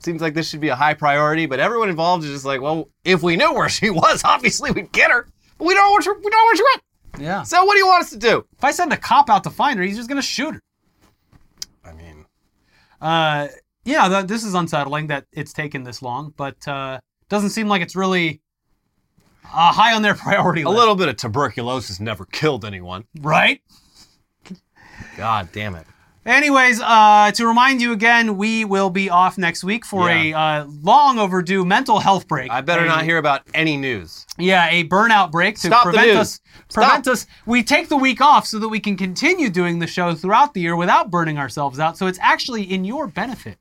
S1: seems like this should be a high priority, but everyone involved is just like, well, if we knew where she was, obviously we'd get her. But we don't know where she, we don't know where she went.
S2: Yeah.
S1: So what do you want us to do?
S2: If I send a cop out to find her, he's just gonna shoot her.
S1: I mean,
S2: Uh, yeah, th- this is unsettling that it's taken this long, but uh, doesn't seem like it's really uh, high on their priority
S1: a
S2: list.
S1: little bit of tuberculosis never killed anyone.
S2: right?
S1: God damn it.
S2: Anyways, uh, to remind you again, we will be off next week for a uh, long overdue mental health break.
S1: I better
S2: A-
S1: not hear about any news.
S2: Yeah, a burnout break to
S1: Stop the
S2: prevent
S1: news.
S2: us.
S1: Stop.
S2: Prevent us. We take the week off so that we can continue doing the show throughout the year without burning ourselves out. So it's actually in your benefit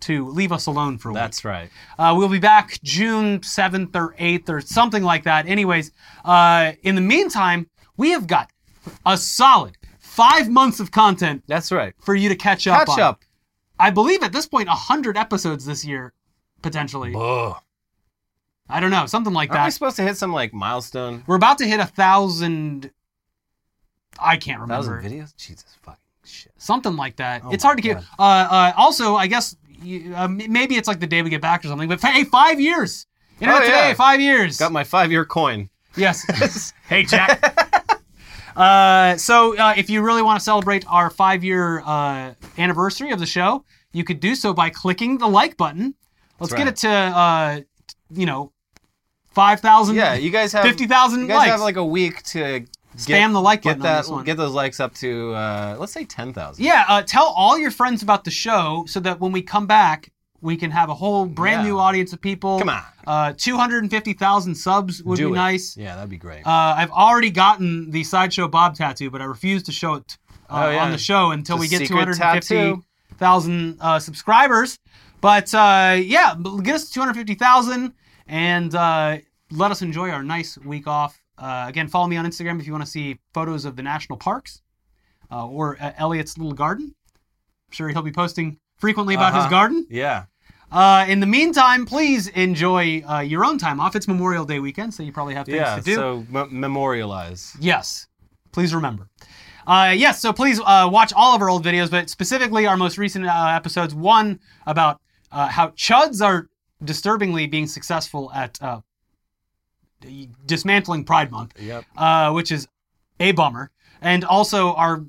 S2: to leave us alone for a week.
S1: That's right.
S2: Uh, we'll be back June 7th or 8th or something like that. Anyways, uh, in the meantime, we have got a solid five months of content
S1: That's right.
S2: for you to catch up
S1: Catch
S2: on.
S1: up.
S2: I believe at this point, 100 episodes this year, potentially.
S1: Ugh.
S2: I don't know, something like that.
S1: Aren't we supposed to hit some like milestone?
S2: We're about to hit a thousand. I can't remember.
S1: Thousand videos? Jesus fucking shit.
S2: Something like that.
S1: Oh
S2: it's hard to keep.
S1: God.
S2: Uh, uh, also, I guess you- uh, maybe it's like the day we get back or something. But hey, five years. Internet
S1: Oh, yeah.
S2: today, five years.
S1: Got my five year coin.
S2: Yes. hey, Jack. Uh, so, uh, if you really want to celebrate our five year uh, anniversary of the show, you could do so by clicking the like button. Let's
S1: That's
S2: get it to, uh, you know, 5,000,
S1: Yeah, you guys have
S2: 50,000
S1: You guys
S2: likes.
S1: have like a week to
S2: Spam the like
S1: get
S2: button on
S1: that
S2: this one.
S1: get those likes up to uh, let's say ten thousand.
S2: yeah, uh, tell all your friends about the show so that when we come back, we can have a whole brand
S1: Yeah.
S2: new audience of people.
S1: Come on.
S2: Uh, 250,000 subs would
S1: Do
S2: be
S1: it.
S2: nice.
S1: Yeah, that'd be great.
S2: Uh, I've already gotten the sideshow Bob tattoo, but I refuse to show it uh,
S1: Oh, yeah.
S2: on the show until we get
S1: secret
S2: 250,000 uh, subscribers. But uh, yeah, get us 250,000 and uh, let us enjoy our nice week off. Uh, again, follow me on Instagram if you want to see photos of the national parks uh, or uh, Elliot's little garden. I'm sure he'll be posting frequently about his
S1: Uh-huh.
S2: garden.
S1: yeah.
S2: Uh, in the meantime, please enjoy uh, your own time off. It's Memorial Day weekend, so you probably have things
S1: Yeah.
S2: to do.
S1: So m- memorialize.
S2: Yes, please remember. Uh, yes, so please uh, watch all of our old videos, but specifically our most recent uh, episodes. One about uh, how chuds are disturbingly being successful at uh, dismantling Pride Month,
S1: Yep.
S2: uh, which is a bummer, and also our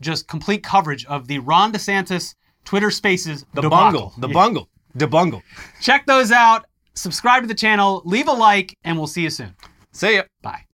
S2: just complete coverage of the Ron DeSantis Twitter Spaces
S1: The
S2: debacle.
S1: bungle. The bungle. The bungle.
S2: Check those out. Subscribe to the channel, leave a like, and we'll see you soon.
S1: See ya.
S2: Bye.